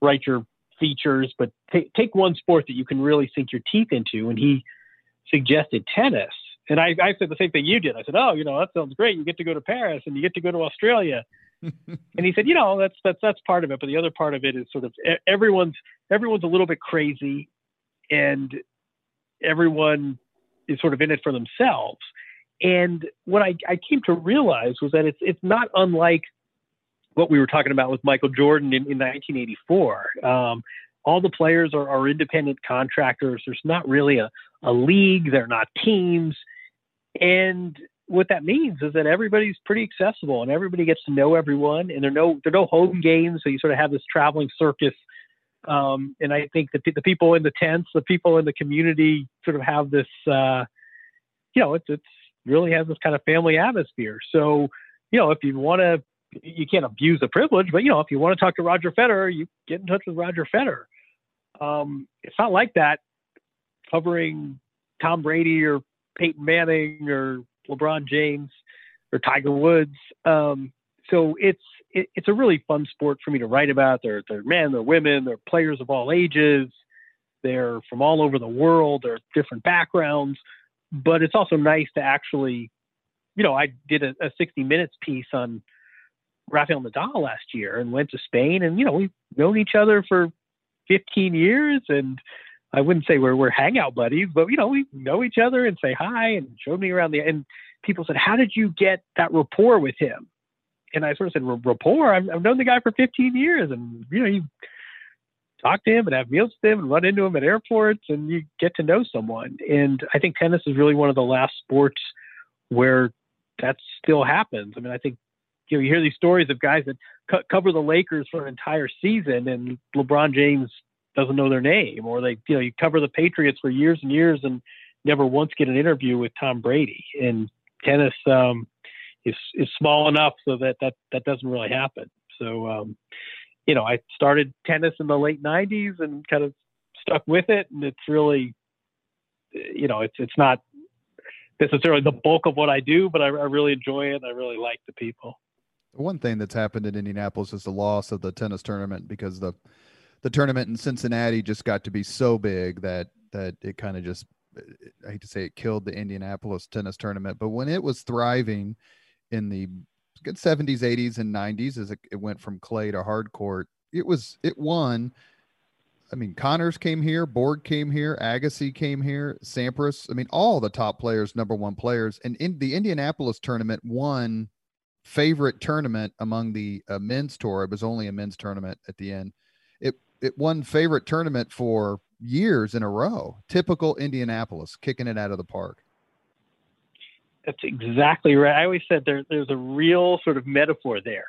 write your features, but t- take one sport that you can really sink your teeth into. And he suggested tennis. And I, I said the same thing you did. I said, "Oh, you know, that sounds great. You get to go to Paris and you get to go to Australia." and he said, "You know, that's that's that's part of it, but the other part of it is sort of everyone's everyone's a little bit crazy, and everyone is sort of in it for themselves." And what I, I came to realize was that it's it's not unlike what we were talking about with Michael Jordan in, in 1984. Um, all the players are, are, independent contractors. There's not really a, a league. They're not teams. And what that means is that everybody's pretty accessible and everybody gets to know everyone. And there are no there are no home games, so you sort of have this traveling circus. Um, and I think the the people in the tents, the people in the community, sort of have this. Uh, you know, it's it's really has this kind of family atmosphere. So, you know, if you want to you can't abuse the privilege, but you know, if you want to talk to Roger Federer, you get in touch with Roger Federer. Um, it's not like that covering Tom Brady or Peyton Manning or LeBron James or Tiger Woods. Um, so it's it, it's a really fun sport for me to write about. They're they're men, they're women, they're players of all ages. They're from all over the world. They're different backgrounds, but it's also nice to actually, you know, I did a, a 60 minutes piece on Rafael Nadal last year and went to Spain. And, you know, we've known each other for 15 years. And I wouldn't say we're, we're hangout buddies, but, you know, we know each other and say hi and showed me around the, and people said, how did you get that rapport with him? And I sort of said, rapport? I've, I've known the guy for 15 years. And, you know, you talk to him and have meals with him and run into him at airports and you get to know someone. And I think tennis is really one of the last sports where that still happens. I mean, I think you know, you hear these stories of guys that co- cover the Lakers for an entire season and LeBron James doesn't know their name, or they, you know, you cover the Patriots for years and years and never once get an interview with Tom Brady. And tennis um, is is small enough so that that that doesn't really happen. So, um, you know, I started tennis in the late '90s and kind of stuck with it, and it's really, you know, it's it's not necessarily the bulk of what I do, but I, I really enjoy it. I really like the people. One thing that's happened in Indianapolis is the loss of the tennis tournament because the the tournament in Cincinnati just got to be so big that that it kind of just I hate to say it killed the Indianapolis tennis tournament, but when it was thriving in the good 70s, 80s, and 90s as it, it went from clay to hard court, it was it won. I mean, Connors came here, Borg came here, Agassi came here, Sampras. I mean, all the top players, number one players, and in the Indianapolis tournament won favorite tournament among the uh, men's tour. It was only a men's tournament at the end. It it won favorite tournament for years in a row. Typical Indianapolis, kicking it out of the park. That's exactly right. I always said there, there's a real sort of metaphor there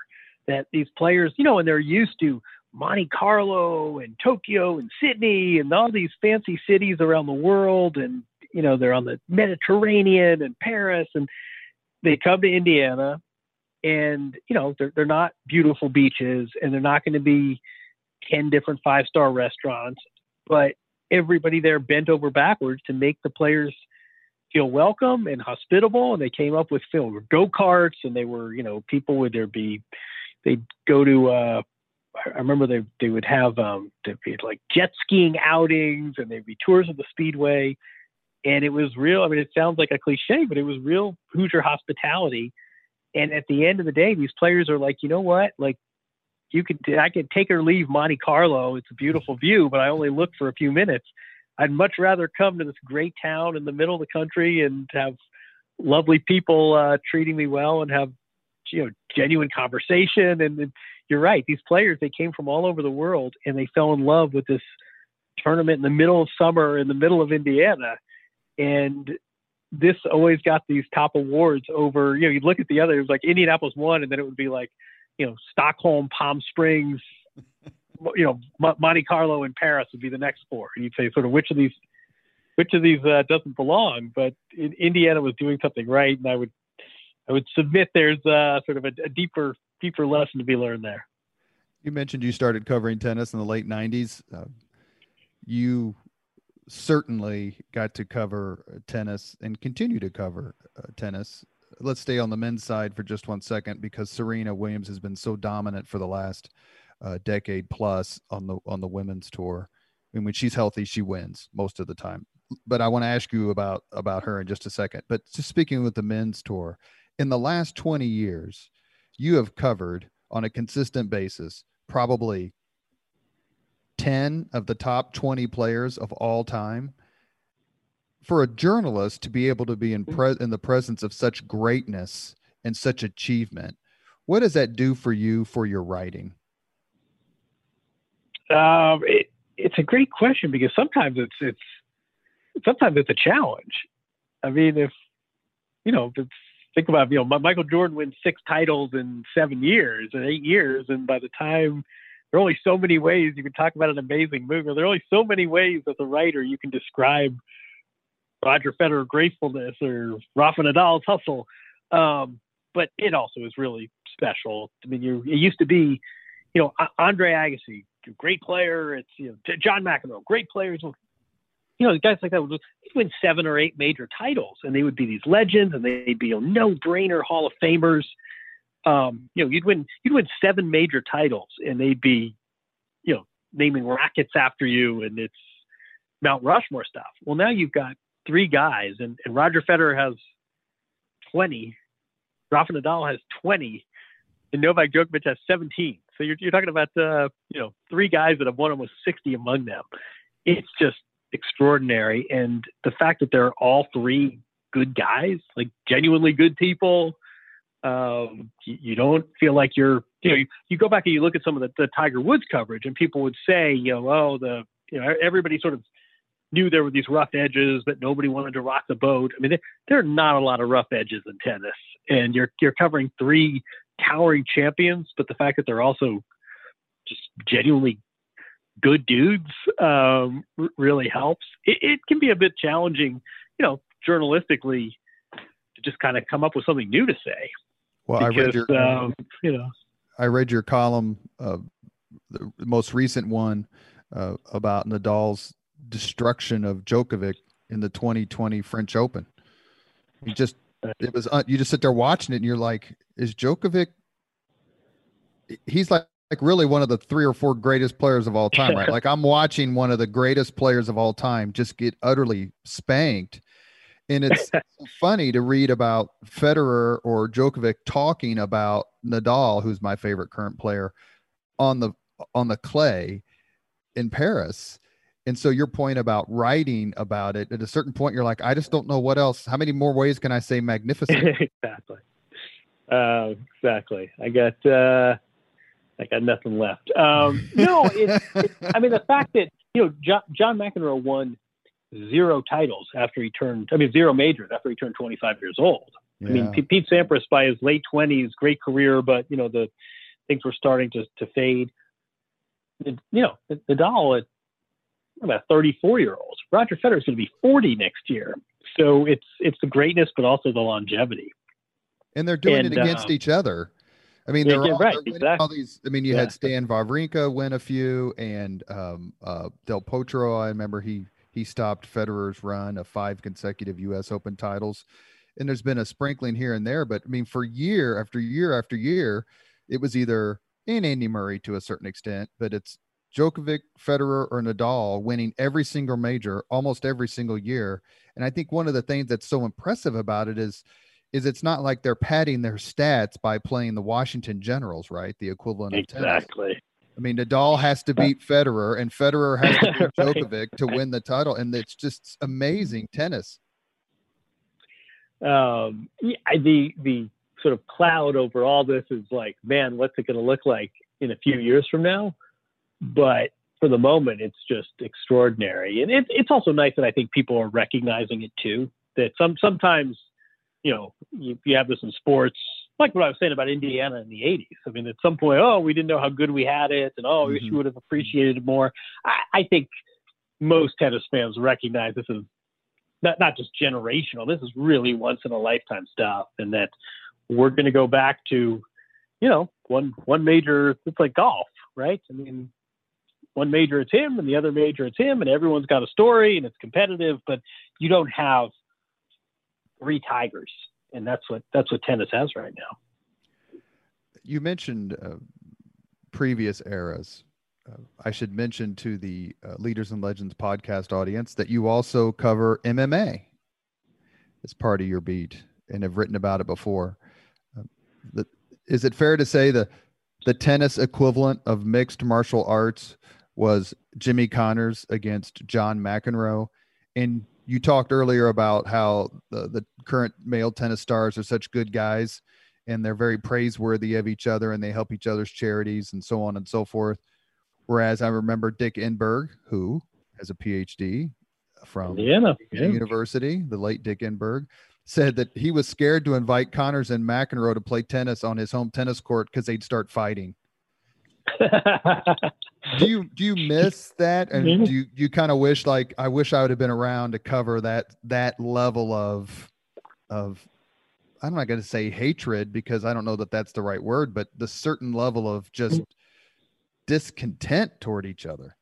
that these players, you know, and they're used to Monte Carlo and Tokyo and Sydney and all these fancy cities around the world, and you know they're on the Mediterranean and Paris, and they come to Indiana and you know they're they're not beautiful beaches and they're not going to be 10 different five star restaurants but everybody there bent over backwards to make the players feel welcome and hospitable and they came up with film go-karts and they were you know people would there be they'd go to uh I remember they they would have um there'd be like jet skiing outings and there'd be tours of the speedway and it was real I mean it sounds like a cliche but it was real Hoosier hospitality and at the end of the day, these players are like, you know what? Like, you could, I could take or leave Monte Carlo. It's a beautiful view, but I only look for a few minutes. I'd much rather come to this great town in the middle of the country and have lovely people uh, treating me well and have, you know, genuine conversation. And, and you're right. These players, they came from all over the world and they fell in love with this tournament in the middle of summer in the middle of Indiana. And this always got these top awards over, you know, you'd look at the other, it was like Indianapolis won, and then it would be like, you know, Stockholm, Palm Springs, you know, Monte Carlo and Paris would be the next four. And you'd say sort of which of these, which of these uh, doesn't belong, but in, Indiana was doing something right. And I would, I would submit there's uh, sort of a, a deeper, deeper lesson to be learned there. You mentioned you started covering tennis in the late '90s. Uh, you certainly got to cover uh, tennis and continue to cover uh, tennis. Let's stay on the men's side for just one second because Serena Williams has been so dominant for the last uh, decade plus on the on the women's tour. And when she's healthy, she wins most of the time. But I want to ask you about about her in just a second. But just speaking with the men's tour, in the last 20 years, you have covered on a consistent basis probably 10 of the top 20 players of all time for a journalist to be able to be in pre- in the presence of such greatness and such achievement what does that do for you for your writing um, it, it's a great question because sometimes it's it's sometimes it's a challenge i mean if you know if think about you know michael jordan wins six titles in seven years and eight years and by the time there are only so many ways you can talk about an amazing movie. There are only so many ways as a writer you can describe Roger Federer gracefulness or Rafa Nadal's hustle. Um, but it also is really special. I mean, you it used to be, you know, Andre Agassi, great player. It's you know John McEnroe, great players. You know, guys like that would win seven or eight major titles, and they would be these legends, and they'd be know, no-brainer Hall of Famers um, you know, you'd win you'd win seven major titles, and they'd be, you know, naming rackets after you, and it's Mount Rushmore stuff. Well, now you've got three guys, and, and Roger Federer has twenty, Rafa Nadal has twenty, and Novak Djokovic has seventeen. So you're you're talking about uh, you know three guys that have won almost sixty among them. It's just extraordinary, and the fact that they're all three good guys, like genuinely good people um, you, don't feel like you're, you know, you, you, go back and you look at some of the, the Tiger Woods coverage, and people would say, you know, oh, the, you know, everybody sort of knew there were these rough edges, but nobody wanted to rock the boat. I mean, there are not a lot of rough edges in tennis, and you're you're covering three towering champions, but the fact that they're also just genuinely good dudes um, r- really helps. It, it can be a bit challenging, you know, journalistically to just kind of come up with something new to say. Well, because, I read your, um, you know, I read your column, uh, the most recent one uh, about Nadal's destruction of Djokovic in the 2020 French Open. You just, it was, uh, you just sit there watching it and you're like, is Djokovic, he's like, like really one of the three or four greatest players of all time, right? like I'm watching one of the greatest players of all time just get utterly spanked and it's funny to read about Federer or Djokovic talking about Nadal, who's my favorite current player, on the on the clay in Paris. And so your point about writing about it, at a certain point, you're like, I just don't know what else. How many more ways can I say magnificent? exactly. Uh, exactly. I got uh, I got nothing left. Um, no, it's, it's, I mean the fact that you know John, John McEnroe won zero titles after he turned, I mean, zero majors after he turned 25 years old. Yeah. I mean, P- Pete Sampras by his late 20s, great career, but, you know, the things were starting to, to fade. you know, Nadal at about 34 year olds. Roger Federer is going to be 40 next year. So it's it's the greatness, but also the longevity. And they're doing and, it against uh, each other. I mean, they're, all, right, they're exactly. all these. I mean, you yeah. had Stan Wawrinka win a few, and um, uh, Del Potro. I remember he he stopped Federer's run of five consecutive U.S. Open titles. And there's been a sprinkling here and there, but I mean, for year after year after year, it was either in Andy Murray to a certain extent, but it's Djokovic, Federer, or Nadal winning every single major almost every single year. And I think one of the things that's so impressive about it is is it's not like they're padding their stats by playing the Washington Generals, right? The equivalent exactly. I mean, Nadal has to beat Federer, and Federer has to beat Djokovic to win the title, and it's just amazing tennis. Um, the the sort of cloud over all this is like, man, what's it going to look like in a few years from now? But for the moment, it's just extraordinary, and it, it's also nice that I think people are recognizing it too. That some sometimes, you know, you, you have this in sports like what I was saying about Indiana in the 80s. I mean, at some point, oh, we didn't know how good we had it, and oh, mm-hmm. we wish we would have appreciated it more. I, I think most tennis fans recognize this is not, not just generational. This is really once in a lifetime stuff, and that we're going to go back to, you know, one one major. It's like golf, right? I mean, one major it's him, and the other major it's him, and everyone's got a story, and it's competitive, but you don't have three tigers and that's what that's what tennis has right now. You mentioned uh, previous eras. Uh, I should mention to the uh, Leaders and Legends podcast audience that you also cover MMA as part of your beat and have written about it before. Uh, the, is it fair to say the the tennis equivalent of mixed martial arts was Jimmy Connors against John McEnroe? And you talked earlier about how the, the current male tennis stars are such good guys and they're very praiseworthy of each other and they help each other's charities and so on and so forth. Whereas I remember Dick Enberg, who has a PhD from yeah, yeah. University, the late Dick Enberg, said that he was scared to invite Connors and McEnroe to play tennis on his home tennis court because they'd start fighting. Do you do you miss that? And mm-hmm. do you, you kind of wish like i wish i would have been around to cover that that level of of i'm not going to say hatred because i don't know that that's the right word but the certain level of just discontent toward each other.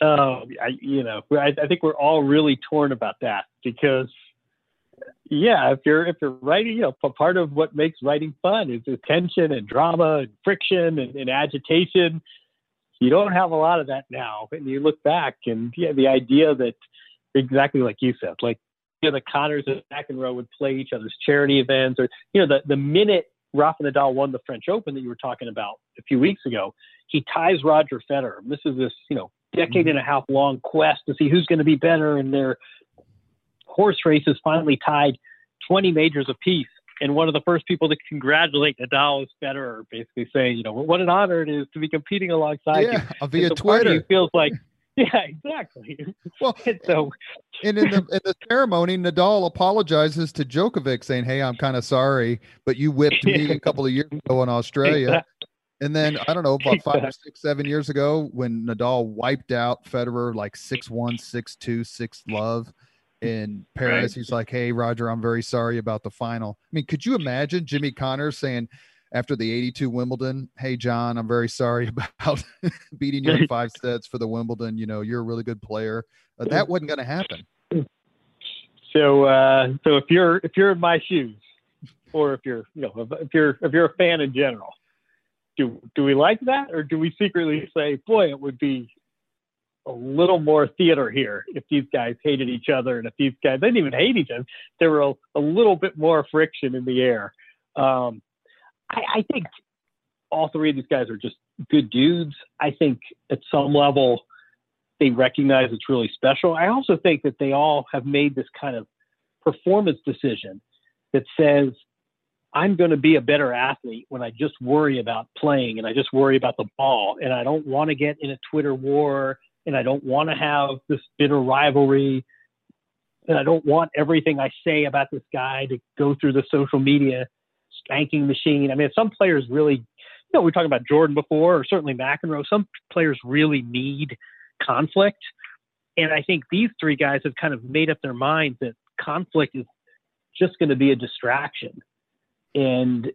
Oh I, you know I, I think we're all really torn about that because yeah, if you're if you're writing, you know, part of what makes writing fun is, tension and drama and friction and, and, agitation. You don't have a lot of that now, and you look back and yeah, the idea that exactly like you said, like you know, the Connors and McEnroe would play each other's charity events, or you know, the the minute Rafa Nadal won the French Open that you were talking about a few weeks ago, he ties Roger Federer. This is this you know decade mm-hmm. and a half long quest to see who's going to be better, and they're horse races finally tied 20 majors apiece. And one of the first people to congratulate Nadal is Federer, basically saying, you know, what an honor it is to be competing alongside yeah, you. via Twitter. He feels like, yeah, exactly. Well, and so, and in the, in the ceremony, Nadal apologizes to Djokovic, saying, "Hey, I'm kind of sorry, but you whipped me a couple of years ago in Australia." Exactly. And then I don't know about five or six, seven years ago when Nadal wiped out Federer like six one, six two, six love in Paris. Right. He's like, "Hey, Roger, I'm very sorry about the final." I mean, could you imagine Jimmy Connors saying after the 82 Wimbledon, "Hey, John, I'm very sorry about beating you in five sets for the Wimbledon. You know, you're a really good player." Uh, that wasn't going to happen. So, uh, so if you're if you're in my shoes, or if you're you know if you're if you're a fan in general, do do we like that, or do we secretly say, "Boy, it would be a little more theater here if these guys hated each other and if these guys they didn't even hate each other. There were a, a little bit more friction in the air. Um, I, I, think all three of these guys are just good dudes. I think at some level they recognize it's really special. I also think that they all have made this kind of performance decision that says I'm going to be a better athlete when I just worry about playing and I just worry about the ball and I don't want to get in a Twitter war and I don't want to have this bitter rivalry. And I don't want everything I say about this guy to go through the social media spanking machine. I mean, some players really, you know, we were talking about Jordan before, or certainly McEnroe. Some players really need conflict. And I think these three guys have kind of made up their minds that conflict is just going to be a distraction. And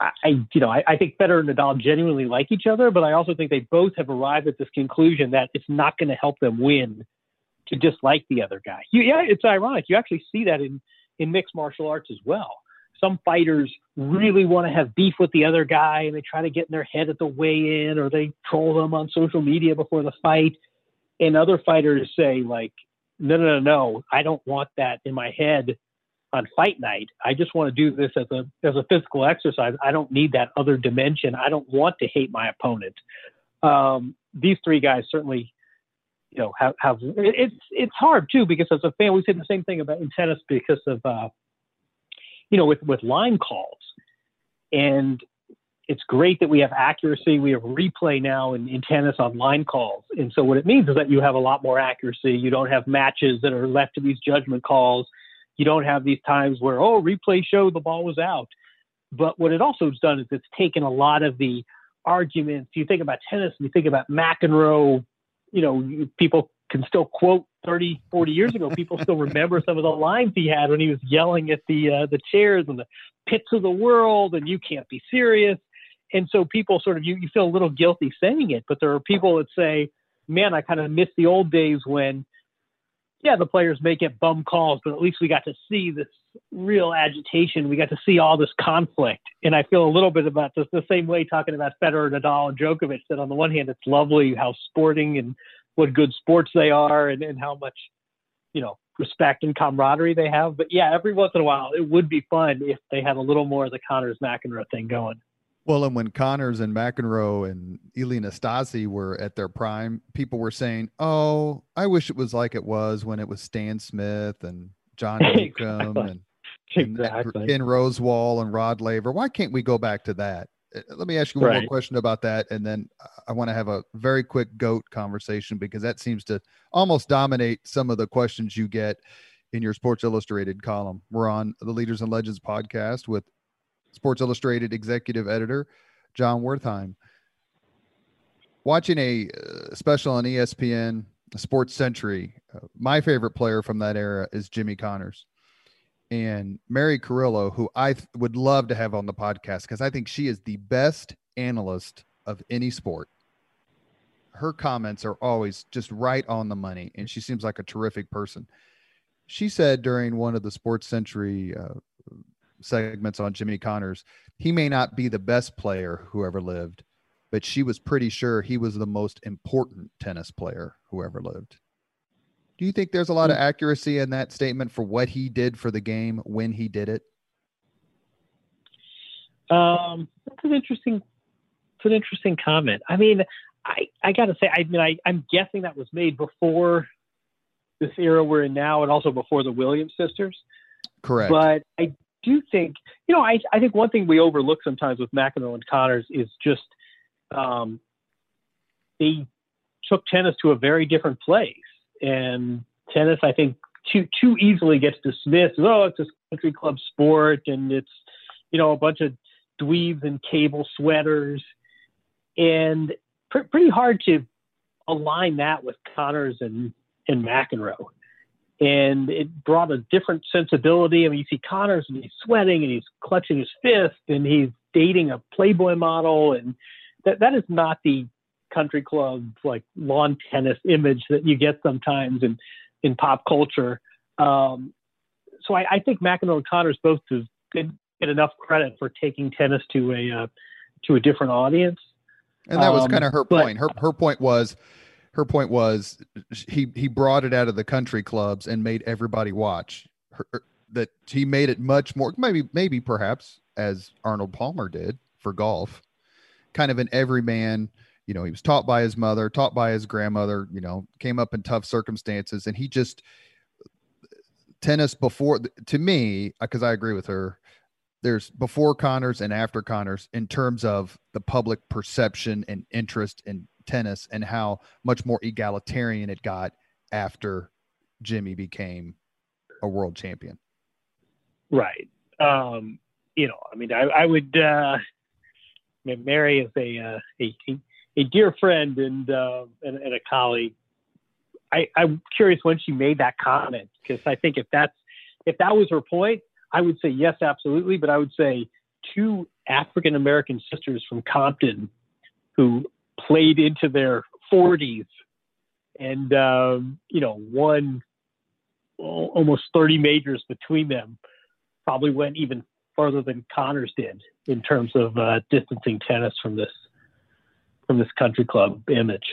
I, you know, I, I think Federer and Nadal genuinely like each other, but I also think they both have arrived at this conclusion that it's not going to help them win to dislike the other guy. You, yeah, it's ironic. You actually see that in in mixed martial arts as well. Some fighters really want to have beef with the other guy, and they try to get in their head at the weigh-in, or they troll them on social media before the fight. And other fighters say, like, no, no, no, no, I don't want that in my head on fight night. I just want to do this as a as a physical exercise. I don't need that other dimension. I don't want to hate my opponent. Um, these three guys certainly, you know, have, have it's it's hard too because as a fan we say the same thing about in tennis because of uh, you know with with line calls and it's great that we have accuracy. We have replay now in, in tennis on line calls. And so what it means is that you have a lot more accuracy. You don't have matches that are left to these judgment calls you don't have these times where, oh, replay show the ball was out. But what it also has done is it's taken a lot of the arguments. You think about tennis, you think about McEnroe, you know, people can still quote 30, 40 years ago. People still remember some of the lines he had when he was yelling at the uh, the chairs and the pits of the world, and you can't be serious. And so people sort of you, you feel a little guilty saying it, but there are people that say, "Man, I kind of miss the old days when yeah, the players may get bum calls, but at least we got to see this real agitation. We got to see all this conflict, and I feel a little bit about this the same way talking about Federer, Nadal, and Djokovic. That on the one hand, it's lovely how sporting and what good sports they are, and, and how much you know respect and camaraderie they have. But yeah, every once in a while, it would be fun if they had a little more of the Connors McEnroe thing going. Well, and when Connors and McEnroe and Ilie Nastase were at their prime, people were saying, "Oh, I wish it was like it was when it was Stan Smith and John Newcombe and, exactly. and Ken Rosewall and Rod Laver. Why can't we go back to that?" Uh, let me ask you one right. more question about that, and then I want to have a very quick goat conversation because that seems to almost dominate some of the questions you get in your Sports Illustrated column. We're on the Leaders and Legends podcast with Sports Illustrated executive editor Jon Wertheim. Watching a uh, special on ESPN, Sports Century, uh, my favorite player from that era is Jimmy Connors and Mary Carillo, who I th- would love to have on the podcast because I think she is the best analyst of any sport. Her comments are always just right on the money, and she seems like a terrific person. She said during one of the Sports Century uh, segments on Jimmy Connors, he may not be the best player who ever lived, but she was pretty sure he was the most important tennis player who ever lived. Do you think there's a lot of mm. accuracy in that statement for what he did for the game when he did it? Um, that's an interesting, it's an interesting comment. I mean, I, I got to say, I mean, I, I'm guessing that was made before this era we're in now, and also before the Williams sisters. Correct. But I do think, you know, I, I think one thing we overlook sometimes with McEnroe and Connors is just um, they took tennis to a very different place and tennis, I think, too too easily gets dismissed. As, oh, it's a country club sport, and it's you know a bunch of dweebs in cable sweaters, and pr- pretty hard to align that with Connors and and McEnroe. And it brought a different sensibility. I mean, you see Connors and he's sweating and he's clutching his fist and he's dating a Playboy model, and that that is not the country club like lawn tennis image that you get sometimes in in pop culture. Um, so I, I, think McEnroe and Connors both have get, enough credit for taking tennis to a uh, to a different audience. And that was um, kind of her point. Her her point was her point was he he brought it out of the country clubs and made everybody watch. Her, that he made it much more maybe maybe perhaps as Arnold Palmer did for golf, kind of an everyman you know, he was taught by his mother, taught by his grandmother, you know, came up in tough circumstances. And he just, tennis before, to me, uh, because I agree with her, there's before Connors and after Connors in terms of the public perception and interest in tennis and how much more egalitarian it got after Jimmy became a world champion. Right. Um, you know, I mean, I, I would, uh, Mary is a, uh, a, a dear friend and, uh, and, and a colleague. I, I'm curious when she made that comment because I think if that's if that was her point, I would say yes, absolutely. But I would say two African American sisters from Compton who played into their 40s and um, you know won almost 30 majors between them probably went even further than Connors did in terms of uh, distancing tennis from this from this country club image.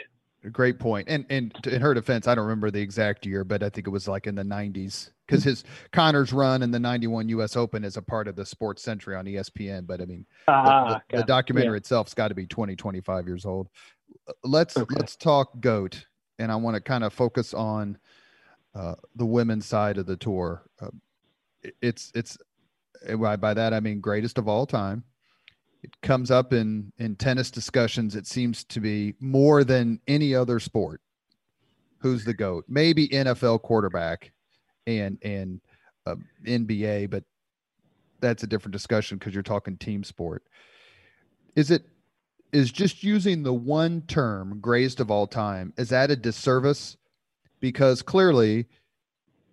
Great point. And and in her defense, I don't remember the exact year, but I think it was like in the 90s because his Connors run in the 91 US Open is a part of the Sports Century on ESPN. But I mean, uh, the, the, documentary yeah. itself's got to be 20, 25 years old. Let's okay. let's talk GOAT, and I want to kind of focus on uh, the women's side of the tour. Uh, it's it's by that I mean greatest of all time it comes up in in tennis discussions it seems to be more than any other sport. Who's the goat? Maybe nfl quarterback and and uh, nba but that's a different discussion because you're talking team sport. Is it is just using the one term greatest of all time is that a disservice? Because clearly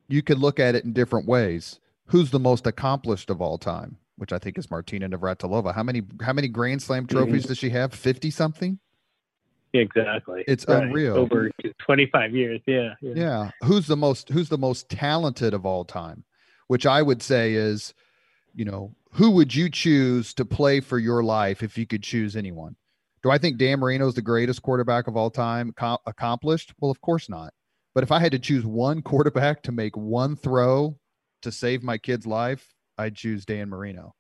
you could look at it in different ways. Who's the most accomplished of all time which I think is Martina Navratilova. How many how many Grand Slam mm-hmm. trophies mm-hmm. does she have? Fifty something. Exactly. It's right. unreal. Over twenty five years. Yeah, yeah. Yeah. Who's the most Who's the most talented of all time? which I would say is, you know, who would you choose to play for your life if you could choose anyone? Do I think Dan Marino is the greatest quarterback of all time com- accomplished? Well, of course not. But if I had to choose one quarterback to make one throw to save my kid's life, I'd choose Dan Marino.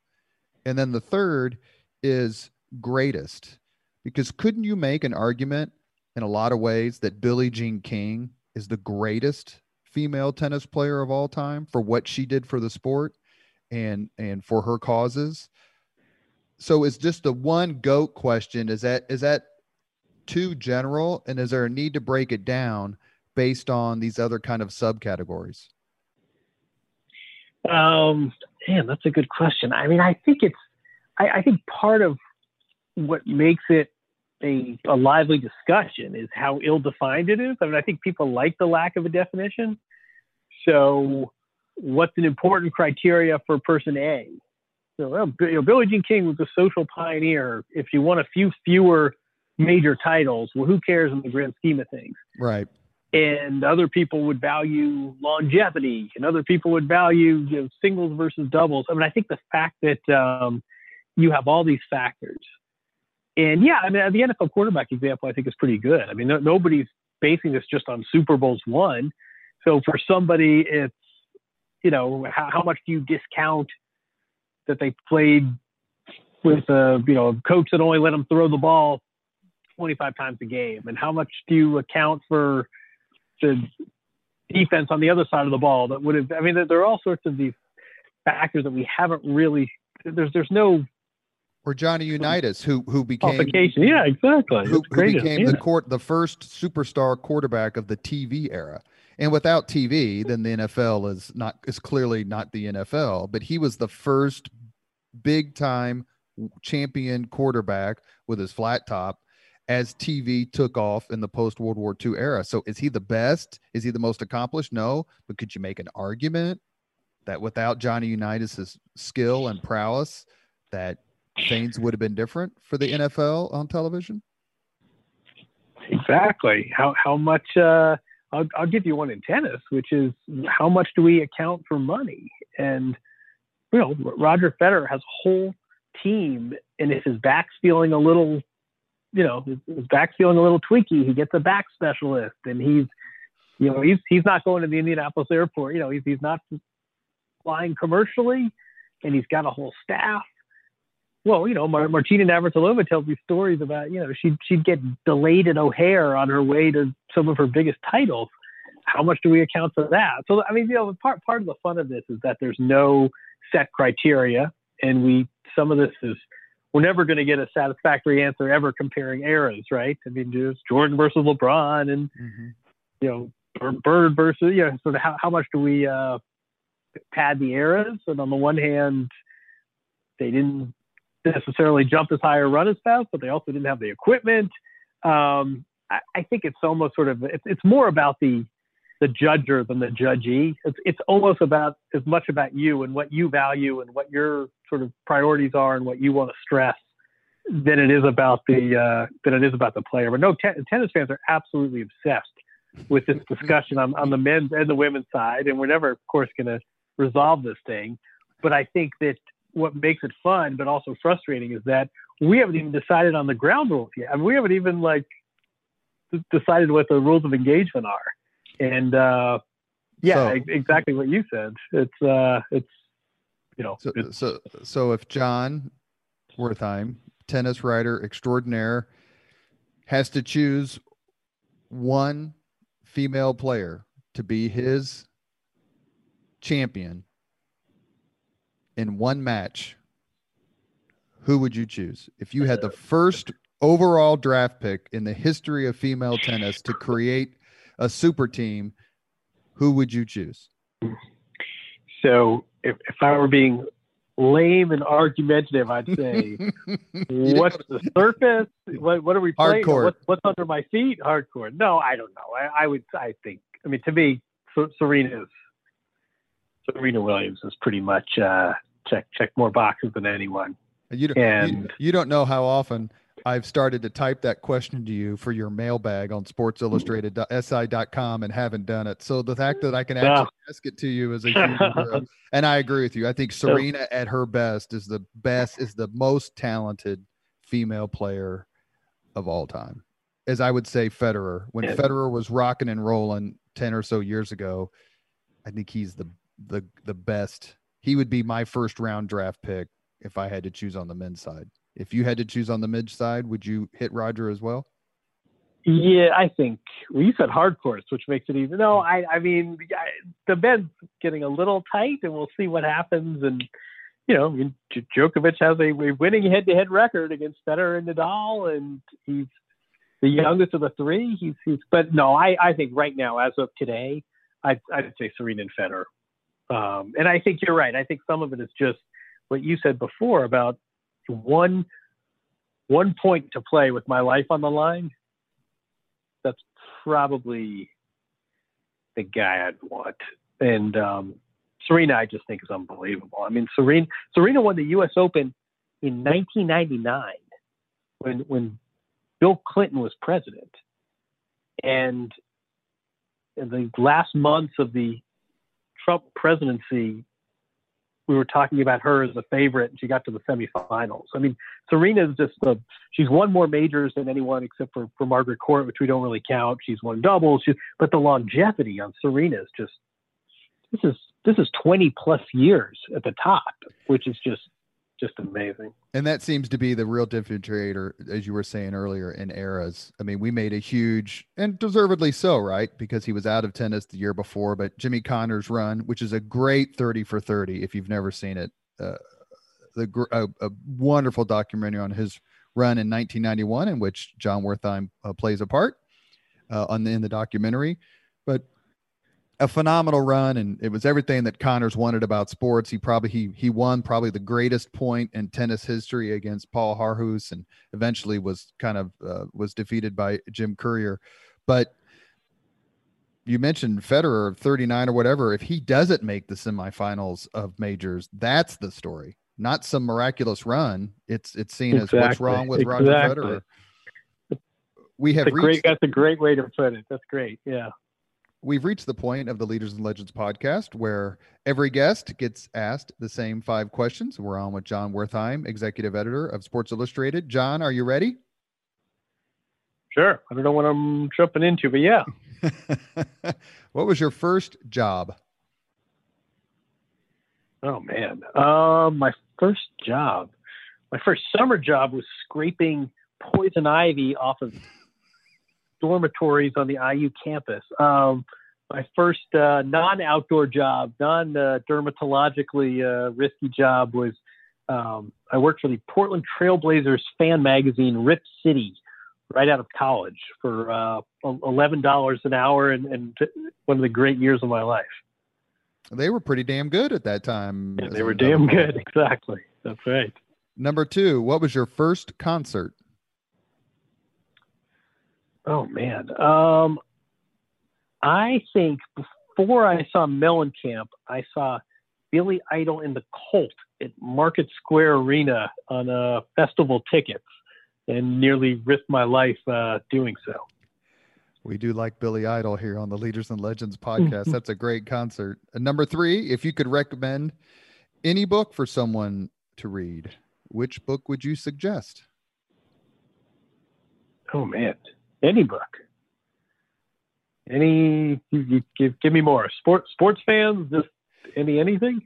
And then the third is greatest, because couldn't you make an argument in a lot of ways that Billie Jean King is the greatest female tennis player of all time for what she did for the sport and and for her causes? So is just the one goat question is that is that too general and is there a need to break it down based on these other kind of subcategories? Um, man, that's a good question. I mean, I think it's, I, I think part of what makes it a, a lively discussion is how ill-defined it is. I mean, I think people like the lack of a definition. So, what's an important criteria for person A? So, well, you know, Billie Jean King was a social pioneer. If you want a few fewer major titles, well, who cares in the grand scheme of things? Right and other people would value longevity and other people would value you know, singles versus doubles. I mean, I think the fact that um, you have all these factors, and yeah, I mean, the NFL quarterback example I think is pretty good. I mean, no, nobody's basing this just on Super Bowls won. So for somebody, it's you know how, how much do you discount that they played with a you know a coach that only let them throw the ball 25 times a game, and how much do you account for the defense on the other side of the ball that would have. I mean, there are all sorts of these factors that we haven't really. There's there's no. Or Johnny Unitas, who who became yeah exactly who, who became the court the first superstar quarterback of the TV era. And without TV, then the NFL is not is clearly not the NFL. But he was the first big time champion quarterback with his flat top as TV took off in the post World War II era. So is he the best? Is he the most accomplished? No. But could you make an argument that without Johnny Unitas' skill and prowess, that things would have been different for the NFL on television? Exactly. How how much? Uh, I'll I'll give you one in tennis, which is how much do we account for money? And you know, Roger Federer has a whole team, and if his back's feeling a little you know, his, his back's feeling a little tweaky. He gets a back specialist, and he's, you know, he's he's not going to the Indianapolis airport. You know, he's he's not flying commercially, and he's got a whole staff. Well, you know, Mar- Martina Navratilova tells me stories about, you know, she'd she'd get delayed at O'Hare on her way to some of her biggest titles. How much do we account for that? So, I mean, you know, part part of the fun of this is that there's no set criteria, and we some of this is we're never going to get a satisfactory answer ever comparing eras, right? I mean, just Jordan versus LeBron and, mm-hmm. you know, Bird versus, you know, sort of how, how much do we uh, pad the eras? And on the one hand, they didn't necessarily jump as high or run as fast, but they also didn't have the equipment. Um, I, I, think it's almost sort of, it's, it's more about the, the judger than the judgee. It's, it's almost about as much about you and what you value and what your sort of priorities are and what you want to stress than it is about the uh, than it is about the player. But no, tennis fans are absolutely obsessed with this discussion on, on the men's and the women's side, and we're never, of course, going to resolve this thing. But I think that what makes it fun, but also frustrating, is that we haven't even decided on the ground rules yet. I mean, we haven't even like decided what the rules of engagement are. And uh, yeah, so, exactly what you said. It's uh, it's you know. So so so if Jon Wertheim, tennis writer extraordinaire, has to choose one female player to be his champion in one match, who would you choose? If you had the first overall draft pick in the history of female tennis to create a super team, who would you choose? So if, if I were being lame and argumentative, I'd say, what's the surface? What, what are we playing? What's, what's, under my feet? Hardcore. No, I don't know. I, I would, I think, I mean, to me, Serena's, Serena Williams is pretty much uh, check check more boxes than anyone. You don't, and, you, you don't know how often I've started to type that question to you for your mailbag on sportsillustrated.si.com and haven't done it. So the fact that I can actually ask it to you is a huge and I agree with you. I think Serena at her best is the best is the most talented female player of all time. As I would say Federer. When yeah. Federer was rocking and rolling 10 or so years ago, I think he's the the the best. He would be my first round draft pick if I had to choose on the men's side. If you had to choose on the mid side, would you hit Roger as well? Yeah, I think well, you said hard courts, which makes it easy. No, I, I mean, the bed's getting a little tight, and we'll see what happens. And you know, I mean, Djokovic has a, a winning head-to-head record against Federer and Nadal, and he's the youngest of the three. He's, he's but no, I, I think right now, as of today, I, I'd say Serena and Federer. Um, and I think you're right. I think some of it is just what you said before about one one point to play with my life on the line, that's probably the guy I'd want. And um, Serena, I just think is unbelievable. I mean, Serena Serena won the U.S. Open in 1999 when when Bill Clinton was president, and in the last months of the Trump presidency, we were talking about her as a favorite, and she got to the semifinals. I mean, Serena is just a, she's won more majors than anyone except for, for Margaret Court, which we don't really count. She's won doubles, she, but the longevity on Serena is just this is this is 20 plus years at the top, which is just just amazing. And that seems to be the real differentiator, as you were saying earlier, in eras. I mean, we made a huge and deservedly so, right? Because he was out of tennis the year before. But Jimmy Connors' run, which is a great 30 for 30, if you've never seen it, uh, the a, a, wonderful documentary on his run in 1991, in which Jon Wertheim uh, plays a part uh, on the, in the documentary. A phenomenal run and it was everything that Connors wanted about sports. He probably he he won probably the greatest point in tennis history against Paul Haarhuis and eventually was kind of uh, was defeated by Jim Courier. But you mentioned Federer 39 or whatever. If he doesn't make the semifinals of majors, that's the story. Not some miraculous run. It's it's seen exactly. as what's wrong with exactly. Roger Federer. We have that's reached, great. That's a great way to put it. That's great. Yeah we've reached the point of the Leaders and Legends podcast where every guest gets asked the same five questions. We're on with Jon Wertheim, executive editor of Sports Illustrated. Jon, are you ready? Sure. I don't know what I'm jumping into, but yeah. what was your first job? Oh man, um, my first job, my first summer job was scraping poison ivy off of dormitories on the IU campus. Um, my first uh, non-outdoor job, non-dermatologically uh, risky job was um, I worked for the Portland Trailblazers fan magazine, Rip City, right out of college for uh, eleven dollars an hour, and, and, one of the great years of my life. They were pretty damn good at that time. Yeah, they were damn good. Exactly. That's right. Number two, what was your first concert? Oh man, um, I think before I saw Mellencamp, I saw Billy Idol and the Cult at Market Square Arena on a festival tickets, and nearly risked my life uh, doing so. We do like Billy Idol here on the Leaders and Legends podcast. That's a great concert. And number three, if you could recommend any book for someone to read, which book would you suggest? Oh man, any book. Any you, give give me more. Sports sports fans, just any anything?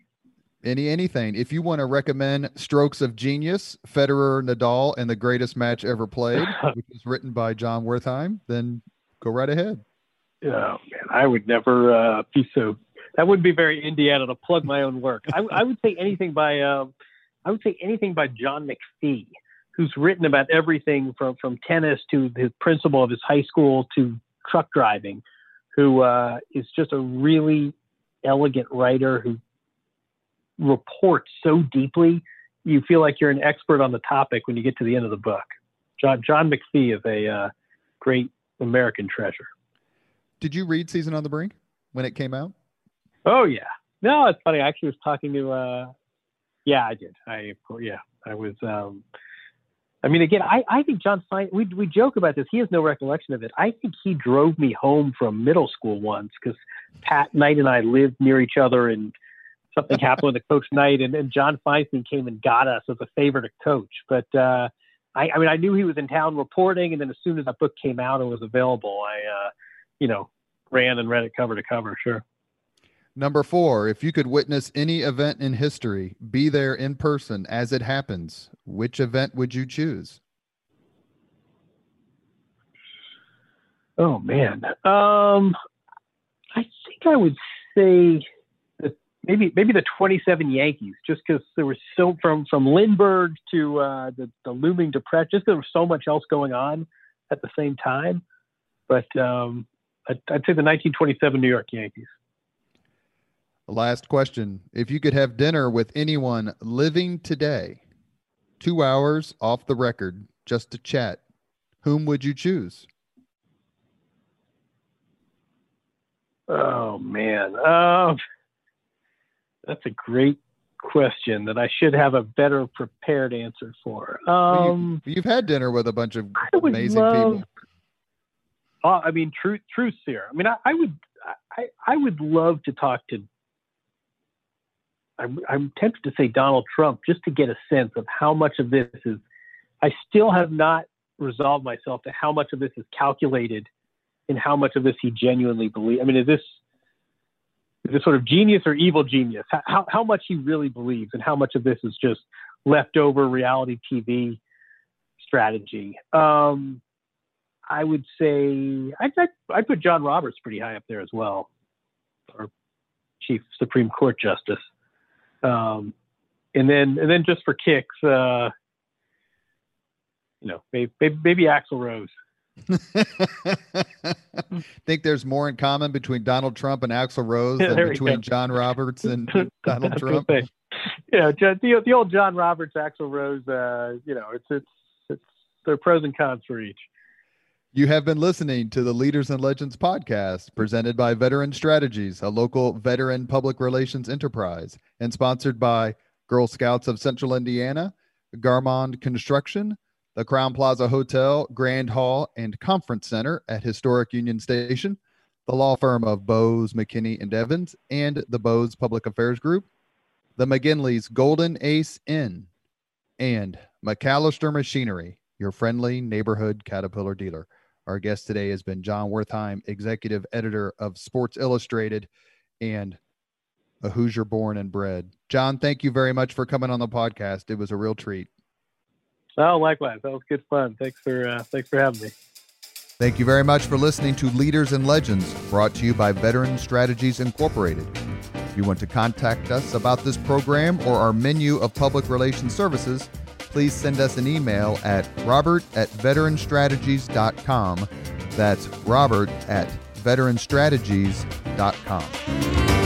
Any anything. If you want to recommend Strokes of Genius, Federer, Nadal, and the greatest match ever played, which is written by Jon Wertheim, then go right ahead. Oh man, I would never uh, be so. That wouldn't be very Indiana to plug my own work. I, I would say anything by. Uh, I would say anything by John McPhee who's written about everything from from tennis to the principal of his high school to truck driving, who uh, is just a really elegant writer who reports so deeply you feel like you're an expert on the topic when you get to the end of the book. John John McPhee is a uh, great American treasure. Did you read Season on the Brink when it came out? Oh yeah. No, it's funny. I actually was talking to. Uh, yeah, I did. I yeah, I was. Um, I mean, again, I, I think John Fein, we, we joke about this. He has no recollection of it. I think he drove me home from middle school once because Pat Knight and I lived near each other and something happened with the coach Knight and, and John Feinstein came and got us as a favor to coach. But, uh, I, I mean, I knew he was in town reporting. And then as soon as that book came out and was available, I, uh, you know, ran and read it cover to cover. Sure. Number four, if you could witness any event in history, be there in person as it happens, which event would you choose? Oh man, um, I think I would say maybe maybe the '27 Yankees, just because there was so from from Lindbergh to uh, the the looming depression, just there was so much else going on at the same time. But um, I'd, I'd say the 1927 New York Yankees. Last question. If you could have dinner with anyone living today, two hours off the record, just to chat, whom would you choose? Oh, man. Um, that's a great question that I should have a better prepared answer for. Um, you, have had dinner with a bunch of amazing love, people. Uh, I mean, truth, truth here. I mean, I, I would, I, I would love to talk to I'm, I'm tempted to say Donald Trump just to get a sense of how much of this is. I still have not resolved myself to how much of this is calculated and how much of this he genuinely believes. I mean, is this is this sort of genius or evil genius? How how much he really believes and how much of this is just leftover reality TV strategy? Um, I would say I'd, I'd, put John Roberts pretty high up there as well, our Chief Supreme Court Justice. Um, and then and then just for kicks, uh, you know, maybe, maybe, Axl Rose. I think there's more in common between Donald Trump and Axl Rose than between John Roberts and Donald Trump. Yeah, the, the old John Roberts, Axl Rose. Uh, you know, it's it's it's there are pros and cons for each. You have been listening to the Leaders and Legends podcast presented by Veteran Strategies, a local veteran public relations enterprise, and sponsored by Girl Scouts of Central Indiana, Garmong Construction, the Crowne Plaza Hotel, Grand Hall, and Conference Center at Historic Union Station, the law firm of Bose, McKinney, and Evans, and the Bose Public Affairs Group, the McGinley's Golden Ace Inn, and MacAllister Machinery, your friendly neighborhood Caterpillar dealer. Our guest today has been Jon Wertheim, executive editor of Sports Illustrated and a Hoosier born and bred. Jon, thank you very much for coming on the podcast. It was a real treat. Oh, likewise. That was good fun. Thanks for uh, thanks for having me. Thank you very much for listening to Leaders and Legends, brought to you by Veteran Strategies Incorporated. If you want to contact us about this program or our menu of public relations services, please send us an email at robert at veteranstrategies.com. That's robert at veteranstrategies.com.